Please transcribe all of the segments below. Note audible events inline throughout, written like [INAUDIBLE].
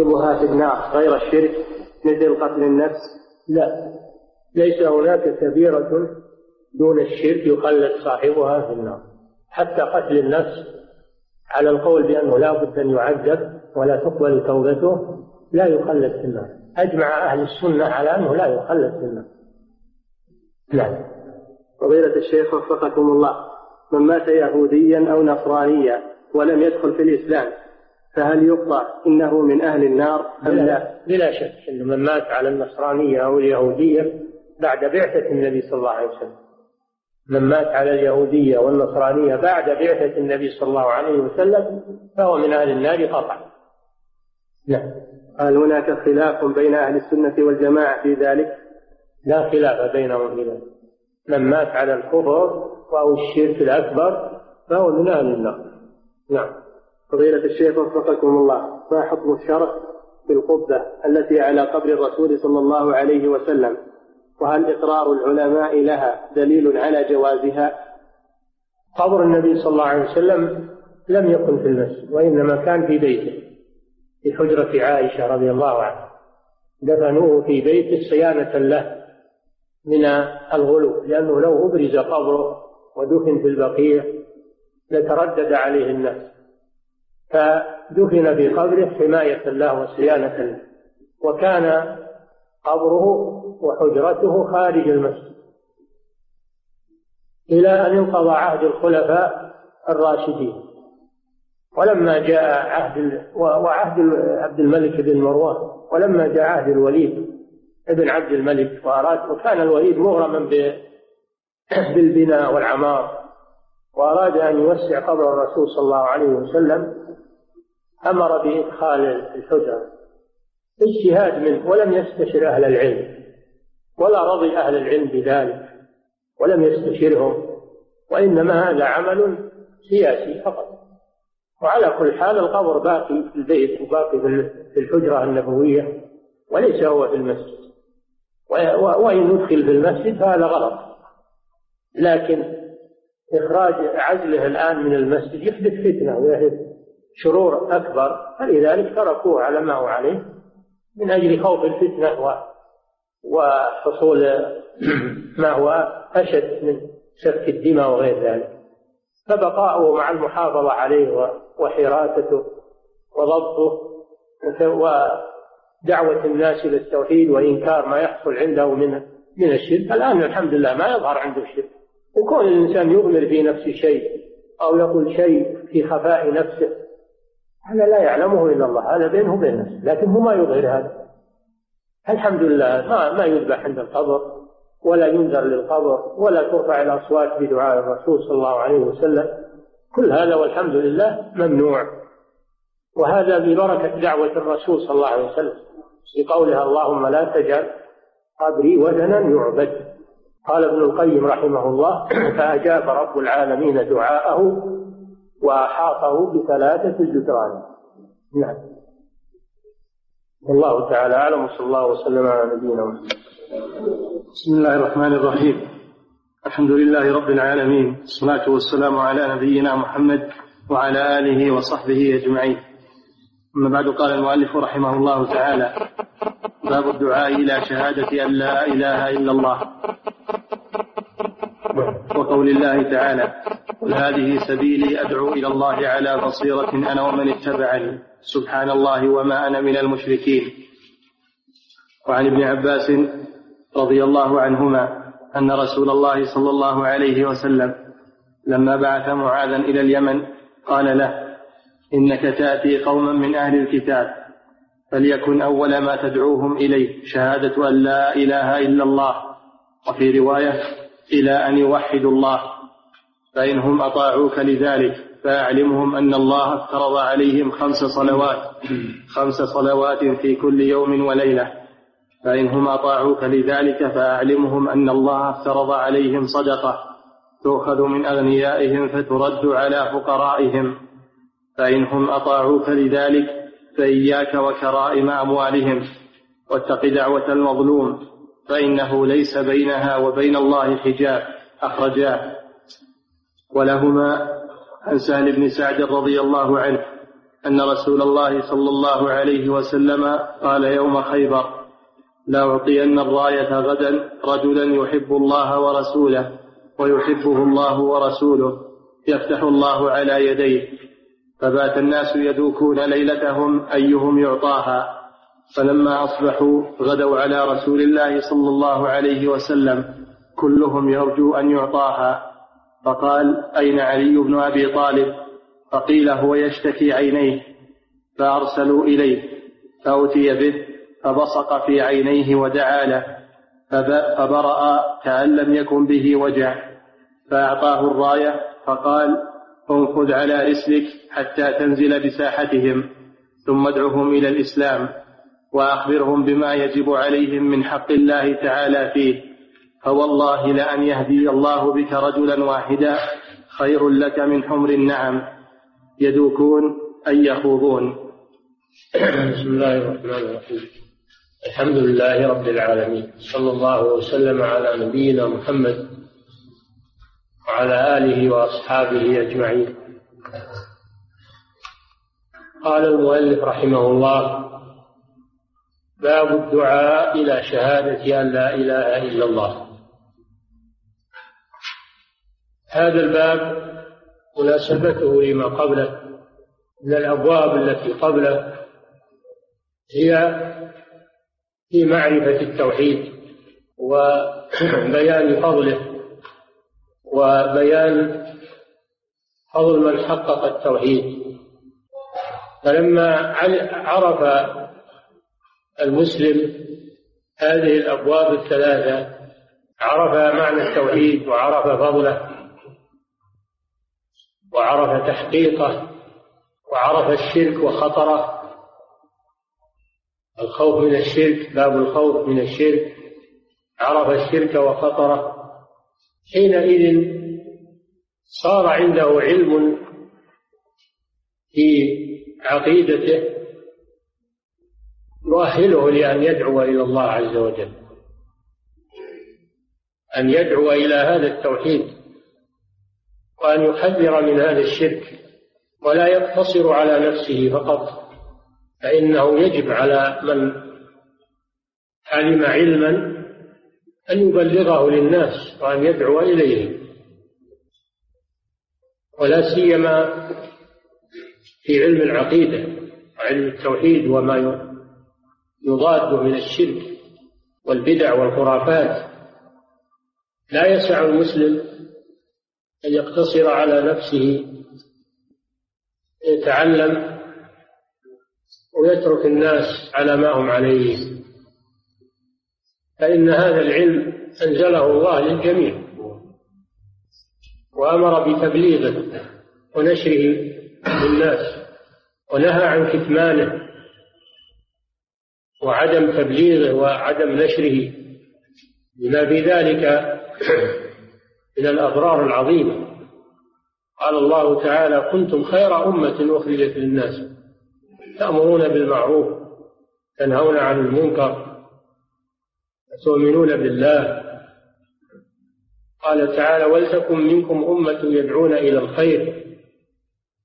صاحبها في النار غير الشرك مثل قتل النفس؟ لا. ليس هناك كبيرة دون الشرك يخلد صاحبها في النار. حتى قتل النفس على القول بأنه لا بد أن يعذب ولا تقبل توبته لا يخلد في النار. أجمع أهل السنة على أنه لا يخلد في النار. نعم فضيلة الشيخ وفقكم الله من مات يهوديا أو نصرانيا ولم يدخل في الإسلام فهل يقطع إنه من أهل النار أم لا؟ بلا شك أن من مات على النصرانية أو اليهودية بعد بعثة النبي صلى الله عليه وسلم. من مات على اليهودية والنصرانية بعد بعثة النبي صلى الله عليه وسلم فهو من أهل النار قطعا. نعم. هل هناك خلاف بين أهل السنة والجماعة في ذلك؟ لا خلاف بينهم في ذلك من مات على الكفر أو الشرك الأكبر فهو من أهل النار. نعم. فضيلة الشيخ وفقكم الله ما حكم الشرع في القبة التي على قبر الرسول صلى الله عليه وسلم؟ وهل إقرار العلماء لها دليل على جوازها؟ قبر النبي صلى الله عليه وسلم لم يكن في المسجد وإنما كان في بيته في حجرة عائشة رضي الله عنها. دفنوه في بيته صيانة له من الغلو لأنه لو أبرز قبره ودفن في البقيع لتردد عليه الناس. فدفن في قبره حماية له وصيانة له. وكان قبره وحجرته خارج المسجد. إلى أن انقضى عهد الخلفاء الراشدين. ولما جاء عهد وعهد عبد الملك بن مروان. ولما جاء عهد الوليد ابن عبد الملك وأراد وكان الوليد مغرما بالبناء والعمار. وأراد أن يوسع قبر الرسول صلى الله عليه وسلم أمر بإدخال الحجرة اجتهاد منه ولم يستشر أهل العلم ولا رضي أهل العلم بذلك ولم يستشرهم وإنما هذا عمل سياسي فقط. وعلى كل حال القبر باقي في البيت وباقي في الحجرة النبوية وليس هو في المسجد. وإن أدخل في المسجد فهذا غلط. لكن إخراج عزله الآن من المسجد يحدث فتنة ويحدث شرور أكبر فلذلك تركوه على ما هو عليه من أجل خوف الفتنة وحصول [CLEARS THROAT] ما هو أشد من سفك الدماء وغير ذلك. فبقاؤه مع المحافظة عليه وحراسته وضبطه ودعوة الناس إلى التوحيد وإنكار ما يحصل عنده من من الشرك. الآن الحمد لله ما يظهر عنده الشرك وكون الإنسان يغمر في نفسه شيء أو يقول شيء في خفاء نفسه هذا لا يعلمه إلا الله هذا بينه وبين نفسه لكن هو ما يظهر هذا. الحمد لله ما ما يذبح عند القبر ولا ينذر للقبر ولا ترفع الأصوات بدعاء الرسول صلى الله عليه وسلم. كل هذا والحمد لله ممنوع. وهذا ببركة دعوة الرسول صلى الله عليه وسلم في قولها اللهم لا تجعل قبري وثنا يعبد. قال ابن القيم رحمه الله فأجاب رب العالمين دعاءه وأحاطه بثلاثة جدران. نعم. والله تعالى أعلم وصلى الله وسلم على نبينا محمد. بسم الله الرحمن الرحيم. الحمد لله رب العالمين والصلاة والسلام على نبينا محمد وعلى آله وصحبه أجمعين. أما بعد قال المؤلف رحمه الله تعالى باب الدعاء إلى شهادة أن لا إله إلا الله. وقول الله تعالى قل هذه سبيلي أدعو إلى الله على بصيرة أنا ومن اتبعني. سبحان الله وما أنا من المشركين. وعن ابن عباس رضي الله عنهما أن رسول الله صلى الله عليه وسلم لما بعث معاذا إلى اليمن قال له إنك تأتي قوما من أهل الكتاب فليكن أول ما تدعوهم إليه شهادة أن لا إله إلا الله. وفي رواية إلى أن يوحدوا الله فإنهم أطاعوك لذلك فأعلمهم أن الله افترض عليهم خمس صلوات خمس صلوات في كل يوم وليلة. فإنهم أطاعوك لذلك فأعلمهم أن الله افترض عليهم صدقة تؤخذ من أغنيائهم فترد على فقرائهم. فإنهم أطاعوك لذلك فإياك وكرائم أموالهم. واتق دعوة المظلوم. فإنه ليس بينها وبين الله حجاب أخرجاه. ولهما عن سهل بن سعد رضي الله عنه أن رسول الله صلى الله عليه وسلم قال يوم خيبر لأعطين الراية غدا رجلا يحب الله ورسوله ويحبه الله ورسوله يفتح الله على يديه فبات الناس يدوكون ليلتهم أيهم يعطاها. فلما أصبحوا غدوا على رسول الله صلى الله عليه وسلم كلهم يرجو أن يعطاها. فقال أين علي بن أبي طالب؟ فقيل هو يشتكي عينيه. فأرسلوا إليه. فأتي به فبصق في عينيه ودعا له. فبرأ كأن لم يكن به وجع. فأعطاه الراية فقال انفذ على رسلك حتى تنزل بساحتهم ثم ادعهم إلى الإسلام. وأخبرهم بما يجب عليهم من حق الله تعالى فيه. فوالله لأن يهدي الله بك رجلا واحدا خير لك من حمر النعم. يدوكون أن يخوضون. بسم الله الرحمن الرحيم. الحمد لله رب العالمين. صلى الله وسلم على نبينا محمد وعلى آله وأصحابه أجمعين. قال المؤلف رحمه الله باب الدعاء إلى شهادة أن لا إله إلا الله. هذا الباب مناسبته لما قبله من الأبواب التي قبله هي في معرفة التوحيد وبيان فضله وبيان فضل من حقق التوحيد. فلما عرف المسلم هذه الأبواب الثلاثة عرف معنى التوحيد وعرف فضله وعرف تحقيقه وعرف الشرك وخطره. الخوف من الشرك باب الخوف من الشرك. عرف الشرك وخطره. حينئذ صار عنده علم في عقيدته يؤهله لأن يدعو إلى الله عز وجل. أن يدعو إلى هذا التوحيد وأن يحذر من هذا الشرك ولا يقتصر على نفسه فقط فإنه يجب على من علم علما أن يبلغه للناس وأن يدعو إليه ولا سيما في علم العقيدة وعلم التوحيد وما يضاد من الشرك والبدع والخرافات. لا يسع المسلم أن يقتصر على نفسه يتعلم ويترك الناس على ما هم عليه. فإن هذا العلم أنزله الله للجميع وأمر بتبليغه ونشره للناس ونهى عن كتمانه وعدم تبليغه وعدم نشره بما في ذلك من الأضرار العظيمة. قال الله تعالى كنتم خير أمة أخرجت للناس تأمرون بالمعروف تنهون عن المنكر وتؤمنون بالله قال تعالى ولتكن منكم أمة يدعون إلى الخير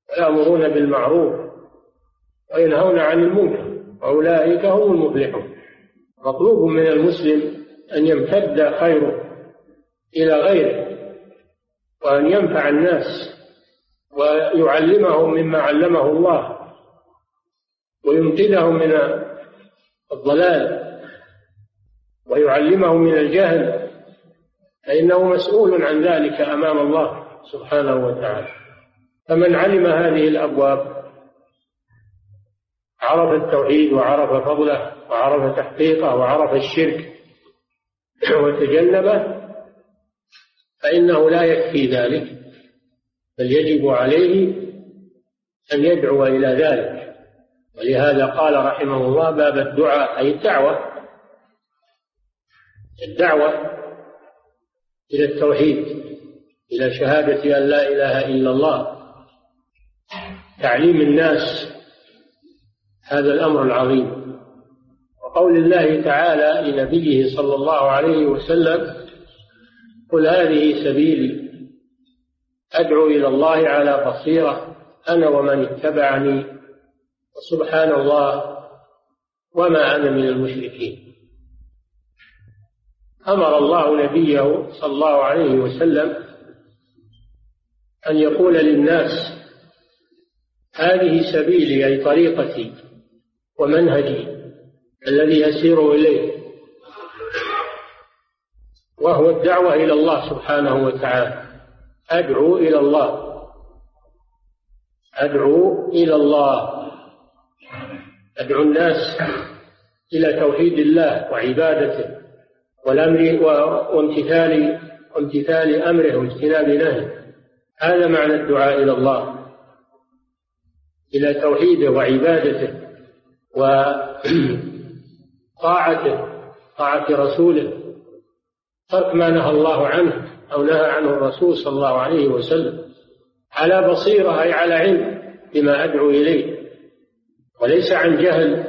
ويأمرون بالمعروف وينهون عن المنكر وأولئك هم المفلحون. مطلوب من المسلم أن يمتد خيره إلى غيره وأن ينفع الناس ويعلمهم مما علمه الله وينقذهم من الضلال ويعلمهم من الجهل. فإنه مسؤول عن ذلك أمام الله سبحانه وتعالى. فمن علم هذه الأبواب عرف التوحيد وعرف فضله وعرف تحقيقه وعرف الشرك [CLEARS THROAT] وتجنبه فإنه لا يكفي ذلك بل يجب عليه أن يدعو إلى ذلك. ولهذا قال رحمه الله باب الدعاء أي الدعوة. الدعوة إلى التوحيد إلى شهادة أن لا إله إلا الله. تعليم الناس هذا الأمر العظيم. وقول الله تعالى لنبيه صلى الله عليه وسلم قل هذه سبيلي أدعو إلى الله على بصيرة أنا ومن اتبعني سبحان الله وما أنا من المشركين. أمر الله نبيه صلى الله عليه وسلم أن يقول للناس هذه سبيلي أي طريقتي ومنهجي الذي أسير إليه وهو الدعوة إلى الله سبحانه وتعالى. أدعو إلى الله. أدعو إلى الله. أدعو الناس إلى توحيد الله وعبادته والأمر وامتثال وامتثال أمره واجتناب نهيه. هذا معنى الدعاء إلى الله. إلى توحيده وعبادته. وطاعته طاعة رسوله. ترك ما نهى الله عنه أو نهى عنه الرسول صلى الله عليه وسلم. على بصيرة أي على علم بما أدعو إليه. وليس عن جهل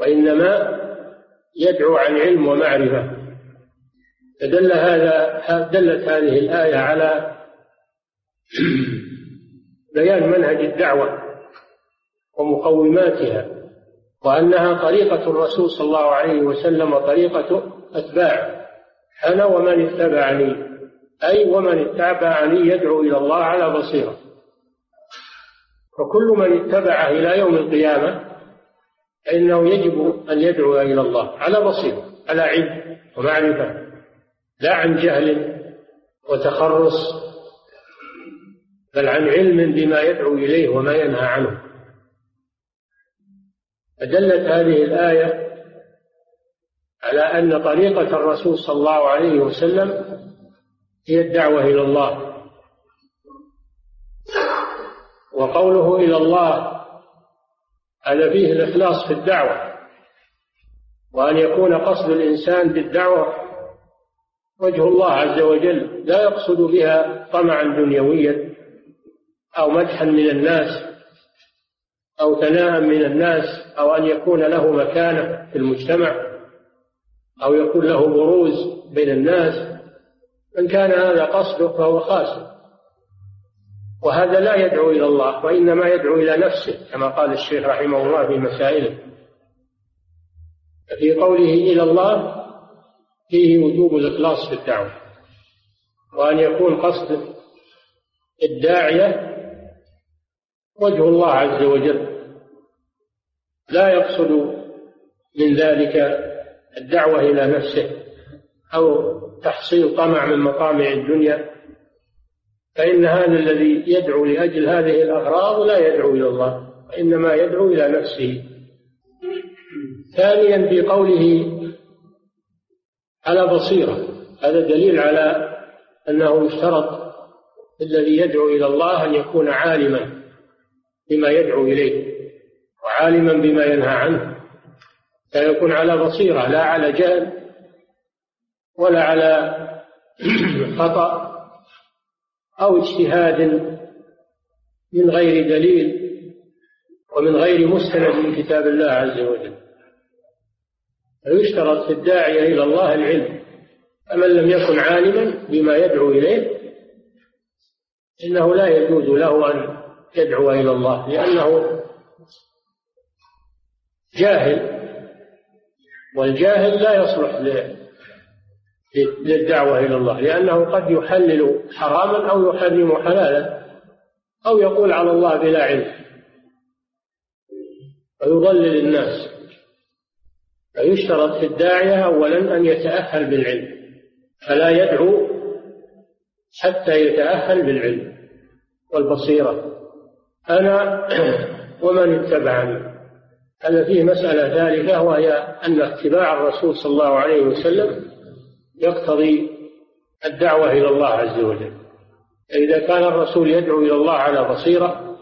وإنما يدعو عن علم ومعرفة. فدل هذا دلت هذه الآية على [CLEARS THROAT] بيان منهج الدعوة. ومقوماتها وأنها طريقة الرسول صلى الله عليه وسلم وطريقة أتباعه أنا ومن اتبعني أي ومن اتبعني يدعو إلى الله على بصيرة. فكل من اتبعه إلى يوم القيامة فإنه يجب أن يدعو إلى الله على بصيرة على علم ومعرفة لا عن جهل وتخرص بل عن علم بما يدعو إليه وما ينهى عنه. فدلت هذه الآية على أن طريقة الرسول صلى الله عليه وسلم هي الدعوة إلى الله وقوله إلى الله هذا فيه الإخلاص في الدعوة وأن يكون قصد الإنسان بالدعوة وجه الله عز وجل لا يقصد بها طمعا دنيويا أو مدحا من الناس. أو ثناء من الناس أو أن يكون له مكانة في المجتمع أو يكون له بروز بين الناس من كان هذا قصده فهو خاسر. وهذا لا يدعو إلى الله وإنما يدعو إلى نفسه كما قال الشيخ رحمه الله في مسائله. في قوله إلى الله فيه وجوب الإخلاص في الدعوة وأن يكون قصد الداعية وجه الله عز وجل لا يقصد من ذلك الدعوة إلى نفسه أو تحصيل طمع من مطامع الدنيا فإن هذا الذي يدعو لأجل هذه الأغراض لا يدعو إلى الله وإنما يدعو إلى نفسه. ثانيا في قوله على بصيرة هذا دليل على أنه يشترط الذي يدعو إلى الله أن يكون عالما. بما يدعو إليه وعالما بما ينهى عنه فيكون على بصيرة لا على جهل ولا على [CLEARS THROAT] خطأ أو اجتهاد من غير دليل ومن غير مستند من كتاب الله عز وجل. فيشترط في الداعية إلى الله العلم فمن لم يكن عالما بما يدعو إليه إنه لا يجوز له أن يدعو إلى الله لأنه جاهل والجاهل لا يصلح للدعوة إلى الله لأنه قد يحلل حراما أو يحرم حلالا أو يقول على الله بلا علم. ويضلل الناس. فيشترط في الداعية أولا أن يتأهل بالعلم فلا يدعو حتى يتأهل بالعلم والبصيرة. أنا [CLEARS THROAT] ومن اتبعني. هذا فيه مسألة ثالثة وهي أن اتباع الرسول صلى الله عليه وسلم يقتضي الدعوة إلى الله عز وجل. فإذا كان الرسول يدعو إلى الله على بصيرة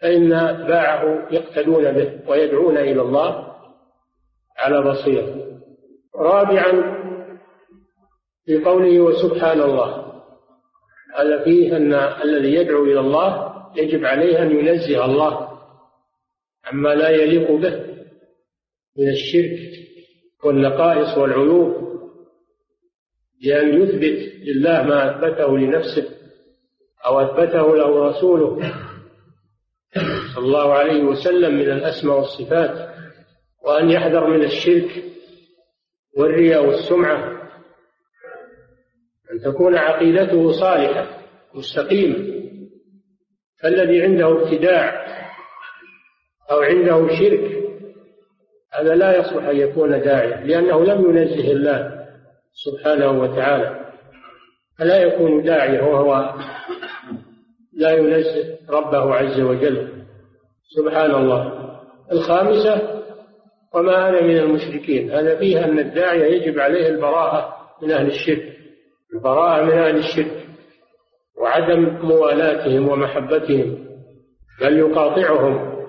فإن أتباعه يقتدون به ويدعون إلى الله على بصيرة. رابعا في قوله وسبحان الله هذا فيه أن الذي يدعو إلى الله يجب عليه أن ينزه الله عما لا يليق به من الشرك والنقائص والعيوب بأن يثبت لله ما أثبته لنفسه أو أثبته له رسوله صلى الله عليه وسلم من الأسماء والصفات وأن يحذر من الشرك والرياء والسمعة أن تكون عقيدته صالحة مستقيمة. فالذي عنده ابتداع أو عنده شرك هذا لا يصلح أن يكون داعيا لأنه لم ينزه الله سبحانه وتعالى. فلا يكون داعيا وهو لا ينزه ربه عز وجل. سبحان الله. الخامسة وما أنا من المشركين. هذا فيها أن الداعية يجب عليه البراءة من أهل الشرك. البراءة من أهل الشرك. وعدم موالاتهم ومحبتهم بل يقاطعهم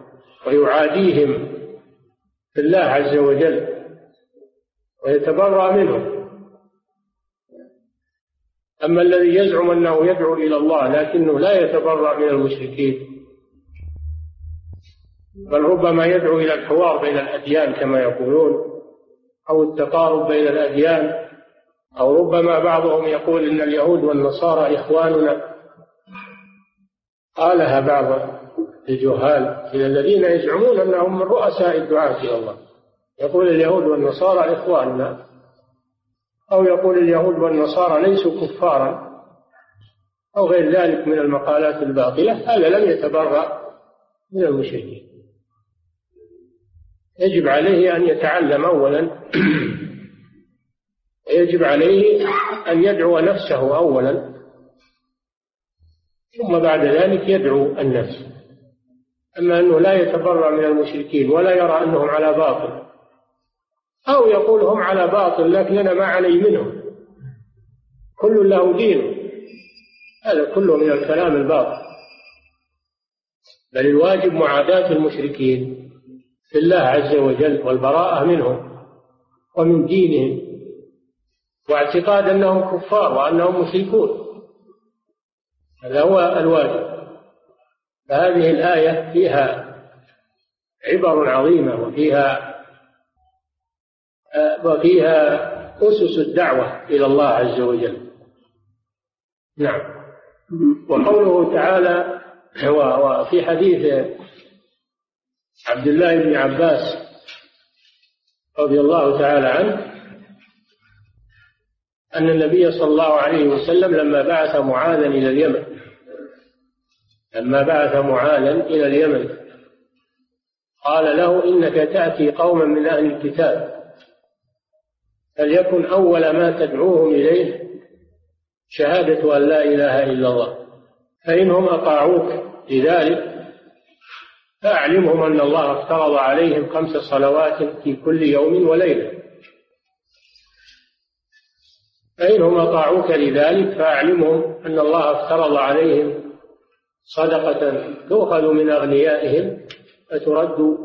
ويعاديهم في الله عز وجل ويتبرأ منهم. أما الذي يزعم أنه يدعو إلى الله لكنه لا يتبرأ من المشركين بل ربما يدعو إلى الحوار بين الأديان كما يقولون أو التقارب بين الأديان أو ربما بعضهم يقول إن اليهود والنصارى إخواننا. قالها بعض الجهال إلى الذين يزعمون أنهم من رؤساء الدعاة إلى الله. يقول اليهود والنصارى إخواننا. أو يقول اليهود والنصارى ليسوا كفارا. أو غير ذلك من المقالات الباطلة. هذا لم يتبرأ من المشركين يجب عليه أن يتعلم أولا ويجب عليه أن يدعو نفسه أولا ثم بعد ذلك يدعو النفس. أما أنه لا يتبرأ من المشركين ولا يرى أنهم على باطل أو يقول هم على باطل لكن أنا ما علي منهم. كل له دين. هذا كله من الكلام الباطل. بل الواجب معاداة المشركين في الله عز وجل والبراءة منهم ومن دينهم. واعتقاد أنهم كفار وأنهم مشركون. هذا هو الواجب. فهذه الآية فيها عبر عظيمة وفيها وفيها أسس الدعوة إلى الله عز وجل. نعم. وقوله تعالى وفي حديث عبد الله بن عباس رضي الله تعالى عنه أن النبي صلى الله عليه وسلم لما بعث معاذا إلى اليمن لما بعث معاذا إلى اليمن قال له إنك تأتي قوما من أهل الكتاب فليكن أول ما تدعوهم إليه شهادة أن لا إله إلا الله فإنهم أطاعوك لذلك فأعلمهم أن الله افترض عليهم خمس صلوات في كل يوم وليلة. فإنهم أطاعوك لذلك فأعلمهم أن الله افترض عليهم صدقة تؤخذ من أغنيائهم فترد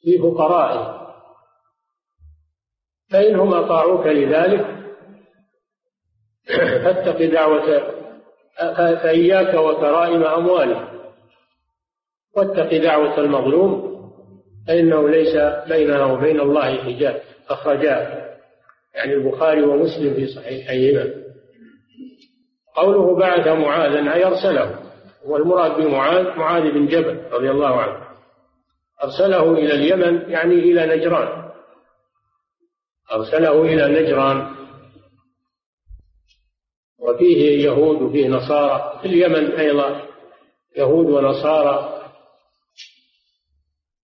في فقرائهم. فإنهم أطاعوك لذلك فاتق دعوة فإياك وكرائم أموالهم واتق دعوة المظلوم فإنه ليس بينها وبين الله حجاب أخرجاه. يعني البخاري ومسلم في صحيحيهما. قوله بعث معاذا أي أرسله. والمراد بمعاذ معاذ بن جبل رضي الله عنه. أرسله إلى اليمن يعني إلى نجران. أرسله إلى نجران. وفيه يهود وفيه نصارى. في اليمن أيضا يهود ونصارى.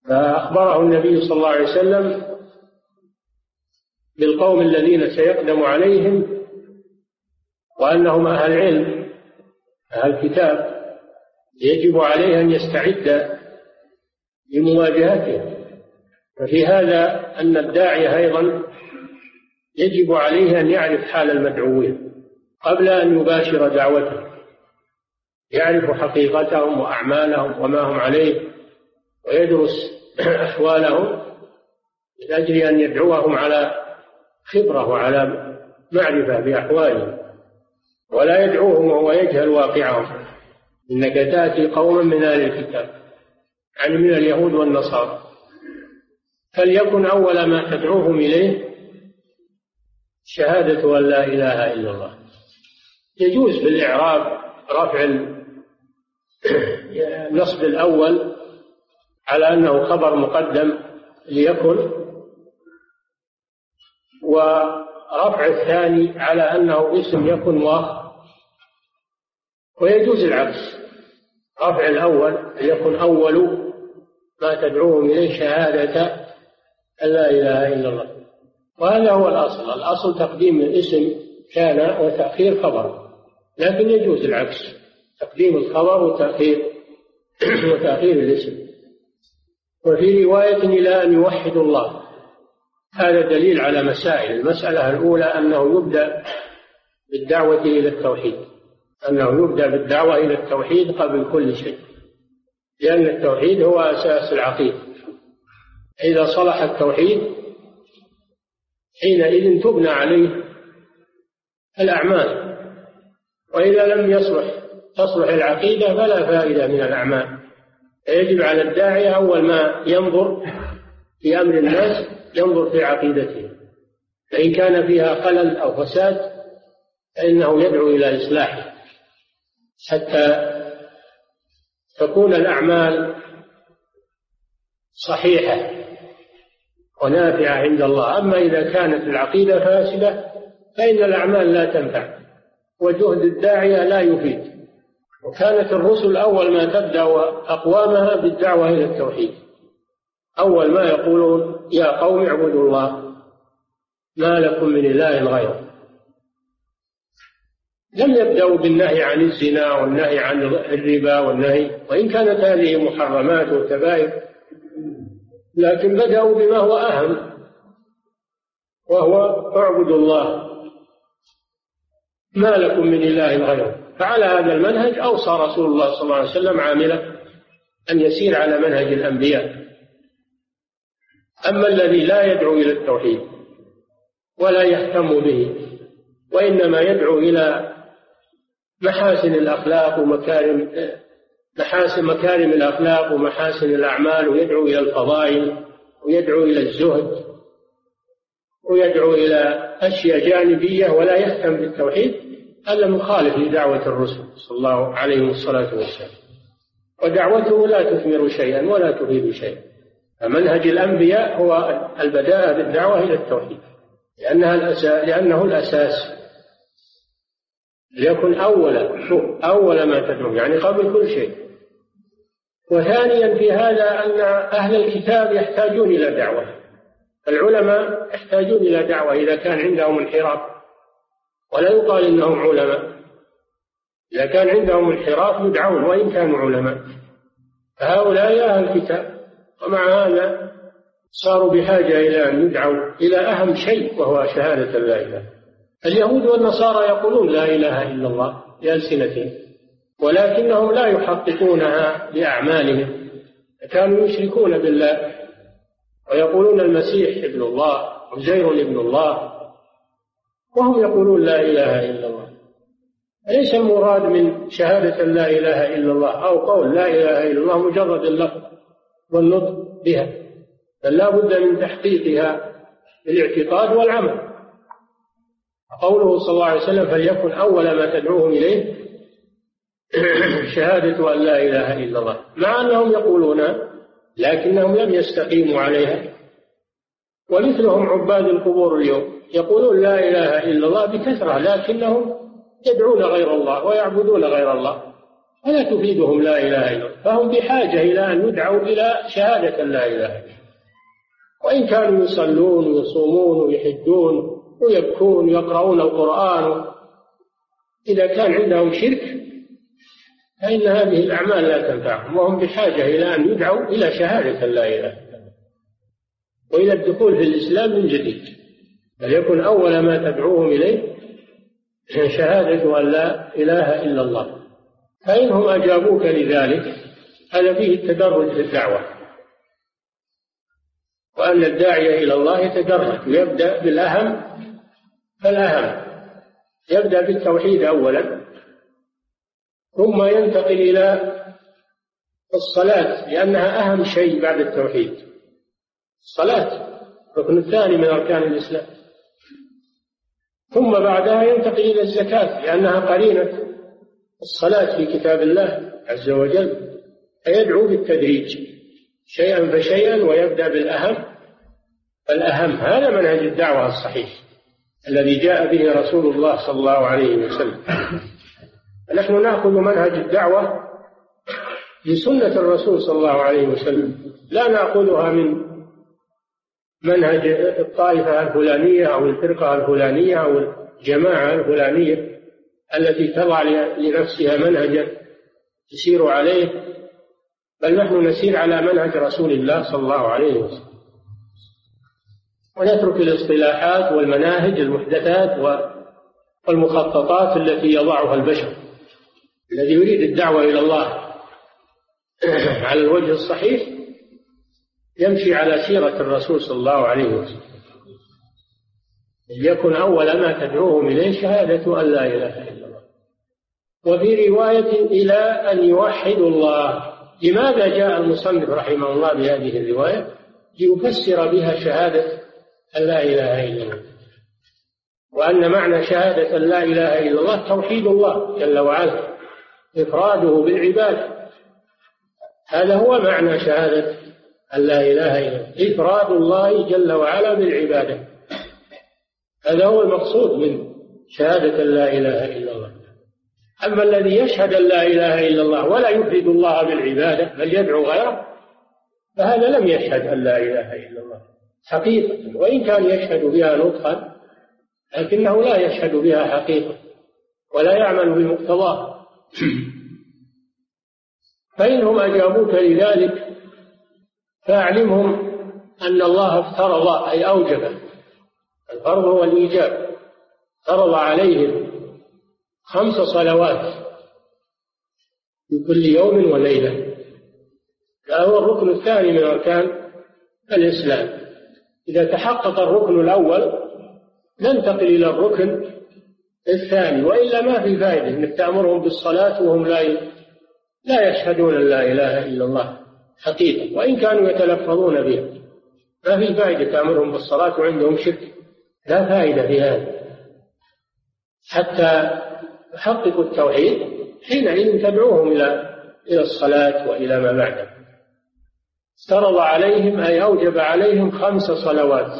فأخبره النبي صلى الله عليه وسلم بالقوم الذين سيقدم عليهم وأنهم أهل علم أهل كتاب يجب عليه أن يستعد لمواجهته. ففي هذا أن الداعية أيضا يجب عليه أن يعرف حال المدعوين قبل أن يباشر دعوته. يعرف حقيقتهم وأعمالهم وما هم عليه ويدرس أحوالهم من أجل أن يدعوهم على خبرة وعلى معرفة بأحوالهم ولا يدعوهم وهو يجهل واقعهم. إنك تأتي قوما من أهل الكتاب يعني من اليهود والنصارى. فليكن أول ما تدعوهم إليه شهادة أن لا إله إلا الله. يجوز بالإعراب رفع النصب [CLEARS THROAT] الأول على أنه خبر مقدم ليكن ورفع الثاني على أنه اسم يكن مؤخر ويجوز العكس. رفع الأول ليكن أول ما تدعوهم إليه شهادة أن لا إله إلا الله. وهذا هو الأصل. الأصل تقديم الاسم كان وتأخير خبر لكن يجوز العكس. تقديم الخبر وتأخير [CLEARS THROAT] وتأخير الاسم. وفي رواية إلى أن يوحدوا الله. هذا دليل على مسائل. المسألة الأولى أنه يبدأ بالدعوة إلى التوحيد. أنه يبدأ بالدعوة إلى التوحيد قبل كل شيء. لأن التوحيد هو أساس العقيدة. إذا صلح التوحيد حينئذ تبنى عليه الأعمال. وإذا لم يصلح تصلح العقيدة فلا فائدة من الأعمال. فيجب على الداعية أول ما ينظر في أمر الناس ينظر في عقيدته. فإن كان فيها خلل أو فساد فإنه يدعو إلى إصلاحه. حتى تكون الأعمال صحيحة ونافعة عند الله. أما إذا كانت العقيدة فاسدة فإن الأعمال لا تنفع وجهد الداعية لا يفيد. وكانت الرسل أول ما تبدأ أقوامها بالدعوة إلى التوحيد. أول ما يقولون يا قوم اعبدوا الله ما لكم من إله غيره. لم يبدأوا بالنهي عن الزنا والنهي عن الربا والنهي وإن كانت هذه محرمات وكبائر لكن بدأوا بما هو أهم وهو اعبدوا الله ما لكم من إله غيره. فعلى هذا المنهج أوصى رسول الله صلى الله عليه وسلم عامله أن يسير على منهج الأنبياء. أما الذي لا يدعو إلى التوحيد ولا يهتم به وإنما يدعو إلى محاسن الأخلاق ومكارم محاسن مكارم الأخلاق ومحاسن الأعمال ويدعو إلى الفضائل ويدعو إلى الزهد ويدعو إلى أشياء جانبية ولا يهتم بالتوحيد هذا مخالف لدعوة الرسل صلى الله عليه الصلاة والسلام. ودعوته لا تثمر شيئا ولا تفيد شيئا. فمنهج الأنبياء هو البداءة بالدعوة إلى التوحيد لأنها الأساس لأنه الأساس. ليكن أول أول ما تدعو يعني قبل كل شيء. وثانيا في هذا أن أهل الكتاب يحتاجون إلى دعوة. العلماء يحتاجون إلى دعوة إذا كان عندهم انحراف. ولا يقال إنهم علماء. إذا كان عندهم انحراف يدعون وإن كانوا علماء. فهؤلاء أهل الكتاب. ومع هذا صاروا بحاجة إلى أن يدعوا إلى أهم شيء وهو شهادة لا إله. اليهود والنصارى يقولون لا إله إلا الله بألسنتهم ولكنهم لا يحققونها بأعمالهم كانوا يشركون بالله ويقولون المسيح ابن الله عزير ابن الله وهم يقولون لا إله إلا الله. ليس المراد من شهادة لا إله إلا الله أو قول لا إله إلا الله مجرد اللفظ؟ والنطق بها بل لا بد من تحقيقها بالاعتقاد والعمل. قوله صلى الله عليه وسلم فليكن أول ما تدعوهم إليه [CLEARS THROAT] شهادة أن لا إله إلا الله. مع أنهم يقولون لكنهم لم يستقيموا عليها. ومثلهم عباد القبور اليوم يقولون لا إله إلا الله بكثرة لكنهم يدعون غير الله ويعبدون غير الله. فلا تفيدهم لا إله إلا الله. فهم بحاجة إلى أن يدعوا إلى شهادة لا إله إلا الله. وإن كانوا يصلون ويصومون ويحجون ويبكون ويقرؤون القرآن إذا كان عندهم شرك فإن هذه الأعمال لا تنفعهم. وهم بحاجة إلى أن يدعوا إلى شهادة لا إله إلا الله. وإلى الدخول في الإسلام من جديد. فليكن أول ما تدعوهم إليه شهادة أن لا إله إلا الله. فإنهم أجابوك لذلك هذا فيه التدرج في الدعوة. وأن الداعية إلى الله يتدرج ويبدأ بالأهم فالأهم. يبدأ بالتوحيد أولا ثم ينتقل إلى الصلاة لأنها أهم شيء بعد التوحيد. الصلاة الركن الثاني من أركان الإسلام. ثم بعدها ينتقل إلى الزكاة لأنها قرينة. الصلاة في كتاب الله عز وجل فيدعو بالتدريج شيئا فشيئا ويبدأ بالأهم. فالأهم هذا منهج الدعوة الصحيح الذي جاء به رسول الله صلى الله عليه وسلم. نحن نأخذ منهج الدعوة بسنة الرسول صلى الله عليه وسلم. لا نأخذها من منهج الطائفة الفلانية أو الفرقة الفلانية أو الجماعة الفلانية. التي تضع لنفسها منهجا تسير عليه بل نحن نسير على منهج رسول الله صلى الله عليه وسلم. ونترك الاصطلاحات والمناهج المحدثات والمخططات التي يضعها البشر. الذي يريد الدعوة إلى الله [CLEARS THROAT] على الوجه الصحيح يمشي على سيرة الرسول صلى الله عليه وسلم. ليكن أول ما تدعوهم إليه شهادة أن لا إله إلا الله. وفي رواية إلى أن يوحدوا الله. لماذا جاء المصنف رحمه الله بهذه الرواية؟ ليفسر بها شهادة أن لا إله إلا الله. وأن معنى شهادة أن لا إله إلا الله توحيد الله جل وعلا إفراده بالعبادة هذا هو معنى شهادة أن لا إله إلا الله إفراد الله جل وعلا بالعبادة. هذا هو المقصود من شهادة أن لا إله إلا الله. أما الذي يشهد أن لا إله إلا الله ولا يفرد الله بالعبادة بل يدعو غيره فهذا لم يشهد أن لا إله إلا الله حقيقة وإن كان يشهد بها نطقا لكنه لا يشهد بها حقيقة ولا يعمل بمقتضاها [CLEARS THROAT] فإنهم أجابوك لذلك فأعلمهم أن الله افترض أي أوجب الفرض هو الإيجاب فرض عليهم خمس صلوات في كل يوم وليلة. هذا هو الركن الثاني من أركان الإسلام. إذا تحقق الركن الأول ننتقل إلى الركن الثاني وإلا ما في فائدة أنك تأمرهم بالصلاة وهم لا لا يشهدون لا إله إلا الله حقيقة وإن كانوا يتلفظون بها. ما في فائدة تأمرهم بالصلاة وعندهم شرك. لا فائدة في هذا. حتى يحققوا التوحيد حينئذ تدعوهم إلى إلى الصلاة وإلى ما بعده. افترض عليهم أي أوجب عليهم خمس صلوات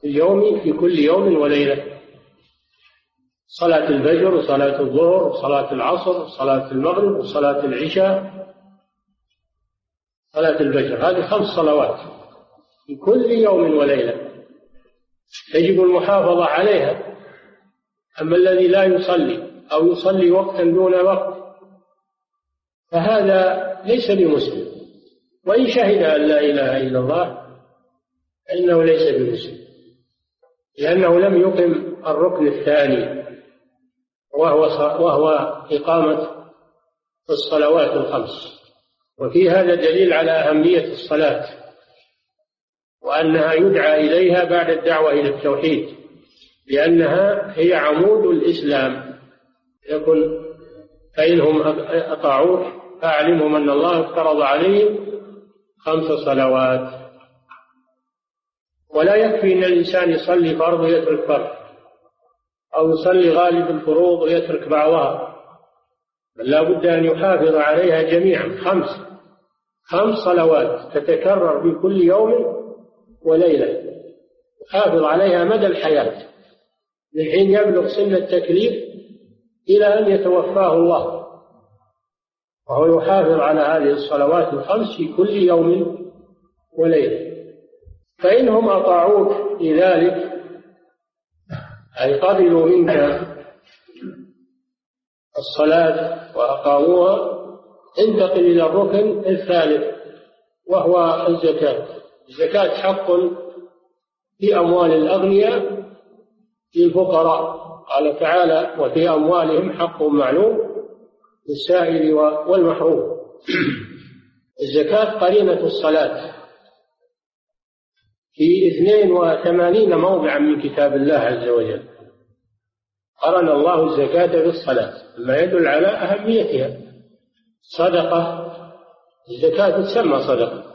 في اليوم في كل يوم وليلة. صلاة الفجر وصلاة الظهر وصلاة العصر وصلاة المغرب وصلاة العشاء صلاة الفجر. هذه خمس صلوات في كل يوم وليلة. يجب المحافظة عليها. أما الذي لا يصلي أو يصلي وقتا دون وقت. فهذا ليس بمسلم. وإن شهد أن لا إله إلا الله فإنه ليس بمسلم. لأنه لم يقم الركن الثاني وهو وهو إقامة الصلوات الخمس. وفي هذا دليل على أهمية الصلاة وأنها يدعى إليها بعد الدعوة إلى التوحيد لأنها هي عمود الإسلام. يكن فإنهم أطاعوه فأعلمهم أن الله افترض عليهم خمس صلوات. ولا يكفي أن الإنسان يصلي فرض ويترك فرض أو يصلي غالب الفروض ويترك بعضها. بل لا بد أن يحافظ عليها جميعا. خمس خمس صلوات تتكرر في كل يوم وليلة. يحافظ عليها مدى الحياة. من حين يبلغ سن التكليف إلى أن يتوفاه الله. وهو يحافظ على هذه الصلوات الخمس في كل يوم وليلة. فإنهم أطاعوك لذلك أي قبلوا منك الصلاة وأقاموها. انتقل إلى الركن الثالث وهو الزكاة. الزكاة حق في أموال الأغنياء للفقراء قال تعالى وفي أموالهم حق معلوم للسائل والمحروم. [CLEARS THROAT] الزكاة قرينة الصلاة. في اثنين وثمانين موضعا من كتاب الله عز وجل. قرن الله الزكاة بالصلاة. مما يدل على أهميتها. صدقة. الزكاة تسمى صدقة.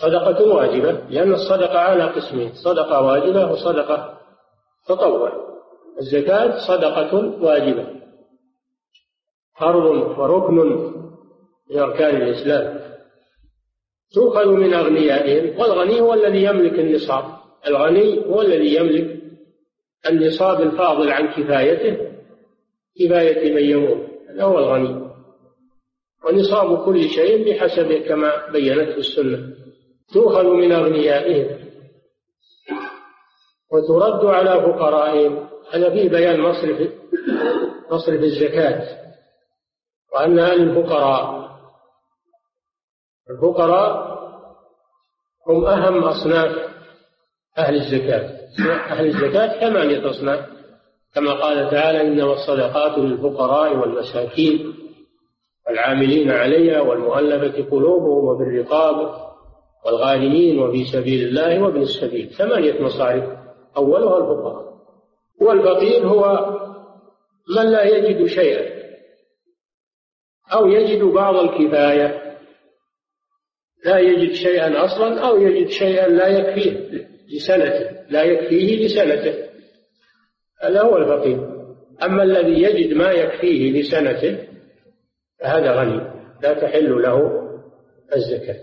صدقة واجبة لأن الصدقة على قسمين صدقة واجبة وصدقة تطوع. الزكاة صدقة واجبة. فرض وركن من أركان الإسلام. تؤخذ من أغنيائهم والغني هو الذي يملك النصاب. الغني هو الذي يملك النصاب الفاضل عن كفايته كفاية من يموت. هذا هو الغني. ونصاب كل شيء بحسب كما بينته السنة. تؤخذ من أغنيائهم. وترد على فقرائهم. هذا فيه بيان مصرف مصرف الزكاة وأنها للفقراء الفقراء هم أهم أصناف أهل الزكاة. أهل الزكاة ثمانية أصناف. كما قال تعالى إنما الصدقات للفقراء والمساكين والعاملين عليها والمؤلفة قلوبهم وبالرقاب والغالمين وفي سبيل الله وابن السبيل. ثمانية مصارف أولها الفقراء. والفقير هو من لا يجد شيئا أو يجد بعض الكفاية. لا يجد شيئا أصلا أو يجد شيئا لا يكفيه لسنته لا يكفيه لسنته. هذا هو الفقير أما الذي يجد ما يكفيه لسنته فهذا غني لا تحل له الزكاة.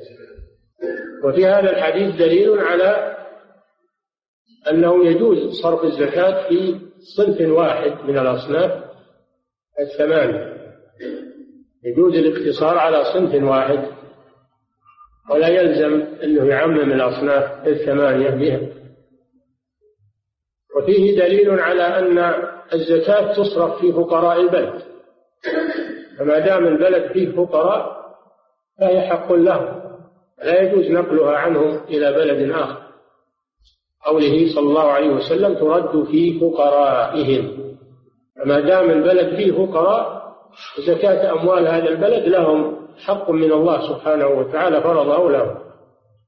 وفي هذا الحديث دليل على أنه يجوز صرف الزكاة في صنف واحد من الأصناف الثمانية. يجوز الاقتصار على صنف واحد ولا يلزم أنه يعمم الأصناف الثمانية بها. وفيه دليل على أن الزكاة تصرف في فقراء البلد. فما دام البلد فيه فقراء فهي حق لهم لا يجوز نقلها عنهم إلى بلد آخر. قوله صلى الله عليه وسلم ترد في فقرائهم. فما دام البلد فيه فقراء زكاة أموال هذا البلد لهم حق من الله سبحانه وتعالى فرضه لهم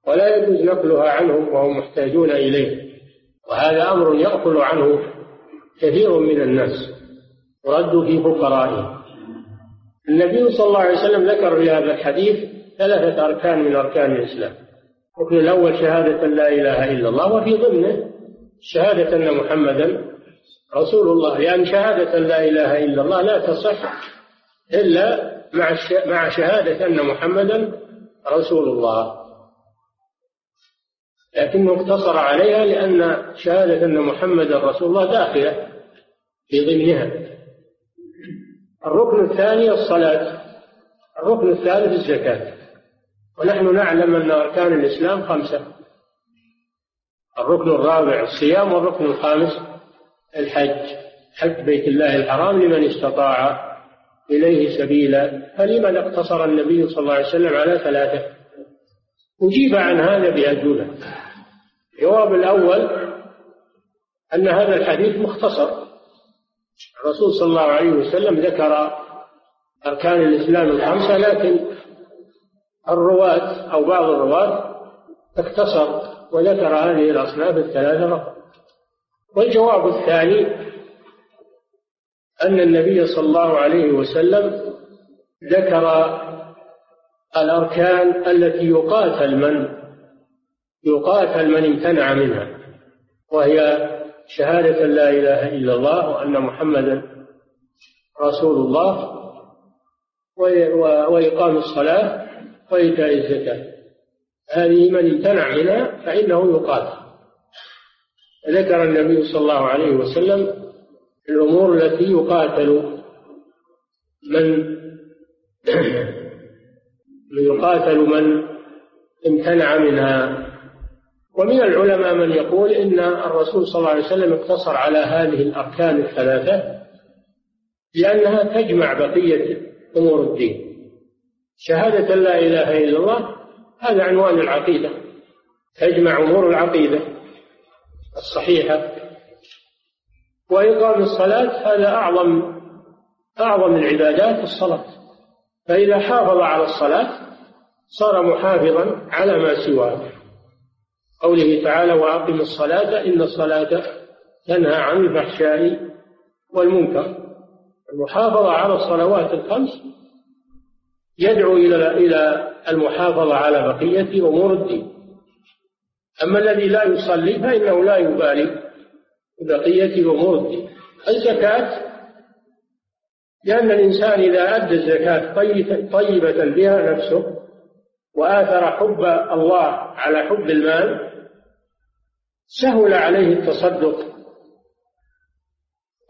ولا يجوز نقلها عنهم وهم محتاجون إليه. وهذا أمر يغفل عنه كثير من الناس. رد في فقرائهم النبي صلى الله عليه وسلم ذكر في هذا الحديث ثلاثة أركان من أركان الإسلام. الركن الأول شهادة لا إله إلا الله وفي ضمنه شهادة أن محمدا رسول الله. لأن شهادة لا إله إلا الله لا تصح إلا مع مع شهادة أن محمدا رسول الله. لكنه اقتصر عليها لأن شهادة أن محمدا رسول الله داخلة في ضمنها. الركن الثاني الصلاة الركن الثالث الزكاة. ونحن نعلم أن أركان الإسلام خمسة. الركن الرابع الصيام والركن الخامس الحج. حج بيت الله الحرام لمن استطاع إليه سبيلا. فلمن اقتصر النبي صلى الله عليه وسلم على ثلاثة؟ أجيب عن هذا بأجوبة الجواب الأول أن هذا الحديث مختصر. الرسول صلى الله عليه وسلم ذكر أركان الإسلام الخمسة لكن الرواة أو بعض الرواة اختصر وذكر هذه الأصناف الثلاثة فقط. والجواب الثاني أن النبي صلى الله عليه وسلم ذكر الأركان التي يقاتل من يقاتل من امتنع منها وهي شهادة لا إله إلا الله وأن محمدا رسول الله وإقام الصلاة وإيتاء الزكاة هذه من امتنع منها فإنه يقاتل. ذكر النبي صلى الله عليه وسلم الأمور التي يقاتل [CLEARS THROAT] من يقاتل من امتنع منها. ومن العلماء من يقول إن الرسول صلى الله عليه وسلم اقتصر على هذه الأركان الثلاثة لأنها تجمع بقية أمور الدين. شهادة لا إله إلا الله هذا عنوان العقيدة تجمع أمور العقيدة الصحيحة. وإقام الصلاة هذا أعظم أعظم العبادات الصلاة. فإذا حافظ على الصلاة صار محافظا على ما سواه. قوله تعالى وأقم الصلاة إن الصلاة تنهى عن الفحشاء والمنكر. المحافظة على الصلوات الخمس يدعو إلى إلى المحافظة على بقية أمور الدين. أما الذي لا يصلي فإنه لا يبالي ببقية أمور الدين. الزكاة لأن الإنسان إذا أدى الزكاة طيبة بها نفسه وآثر حب الله على حب المال سهل عليه التصدق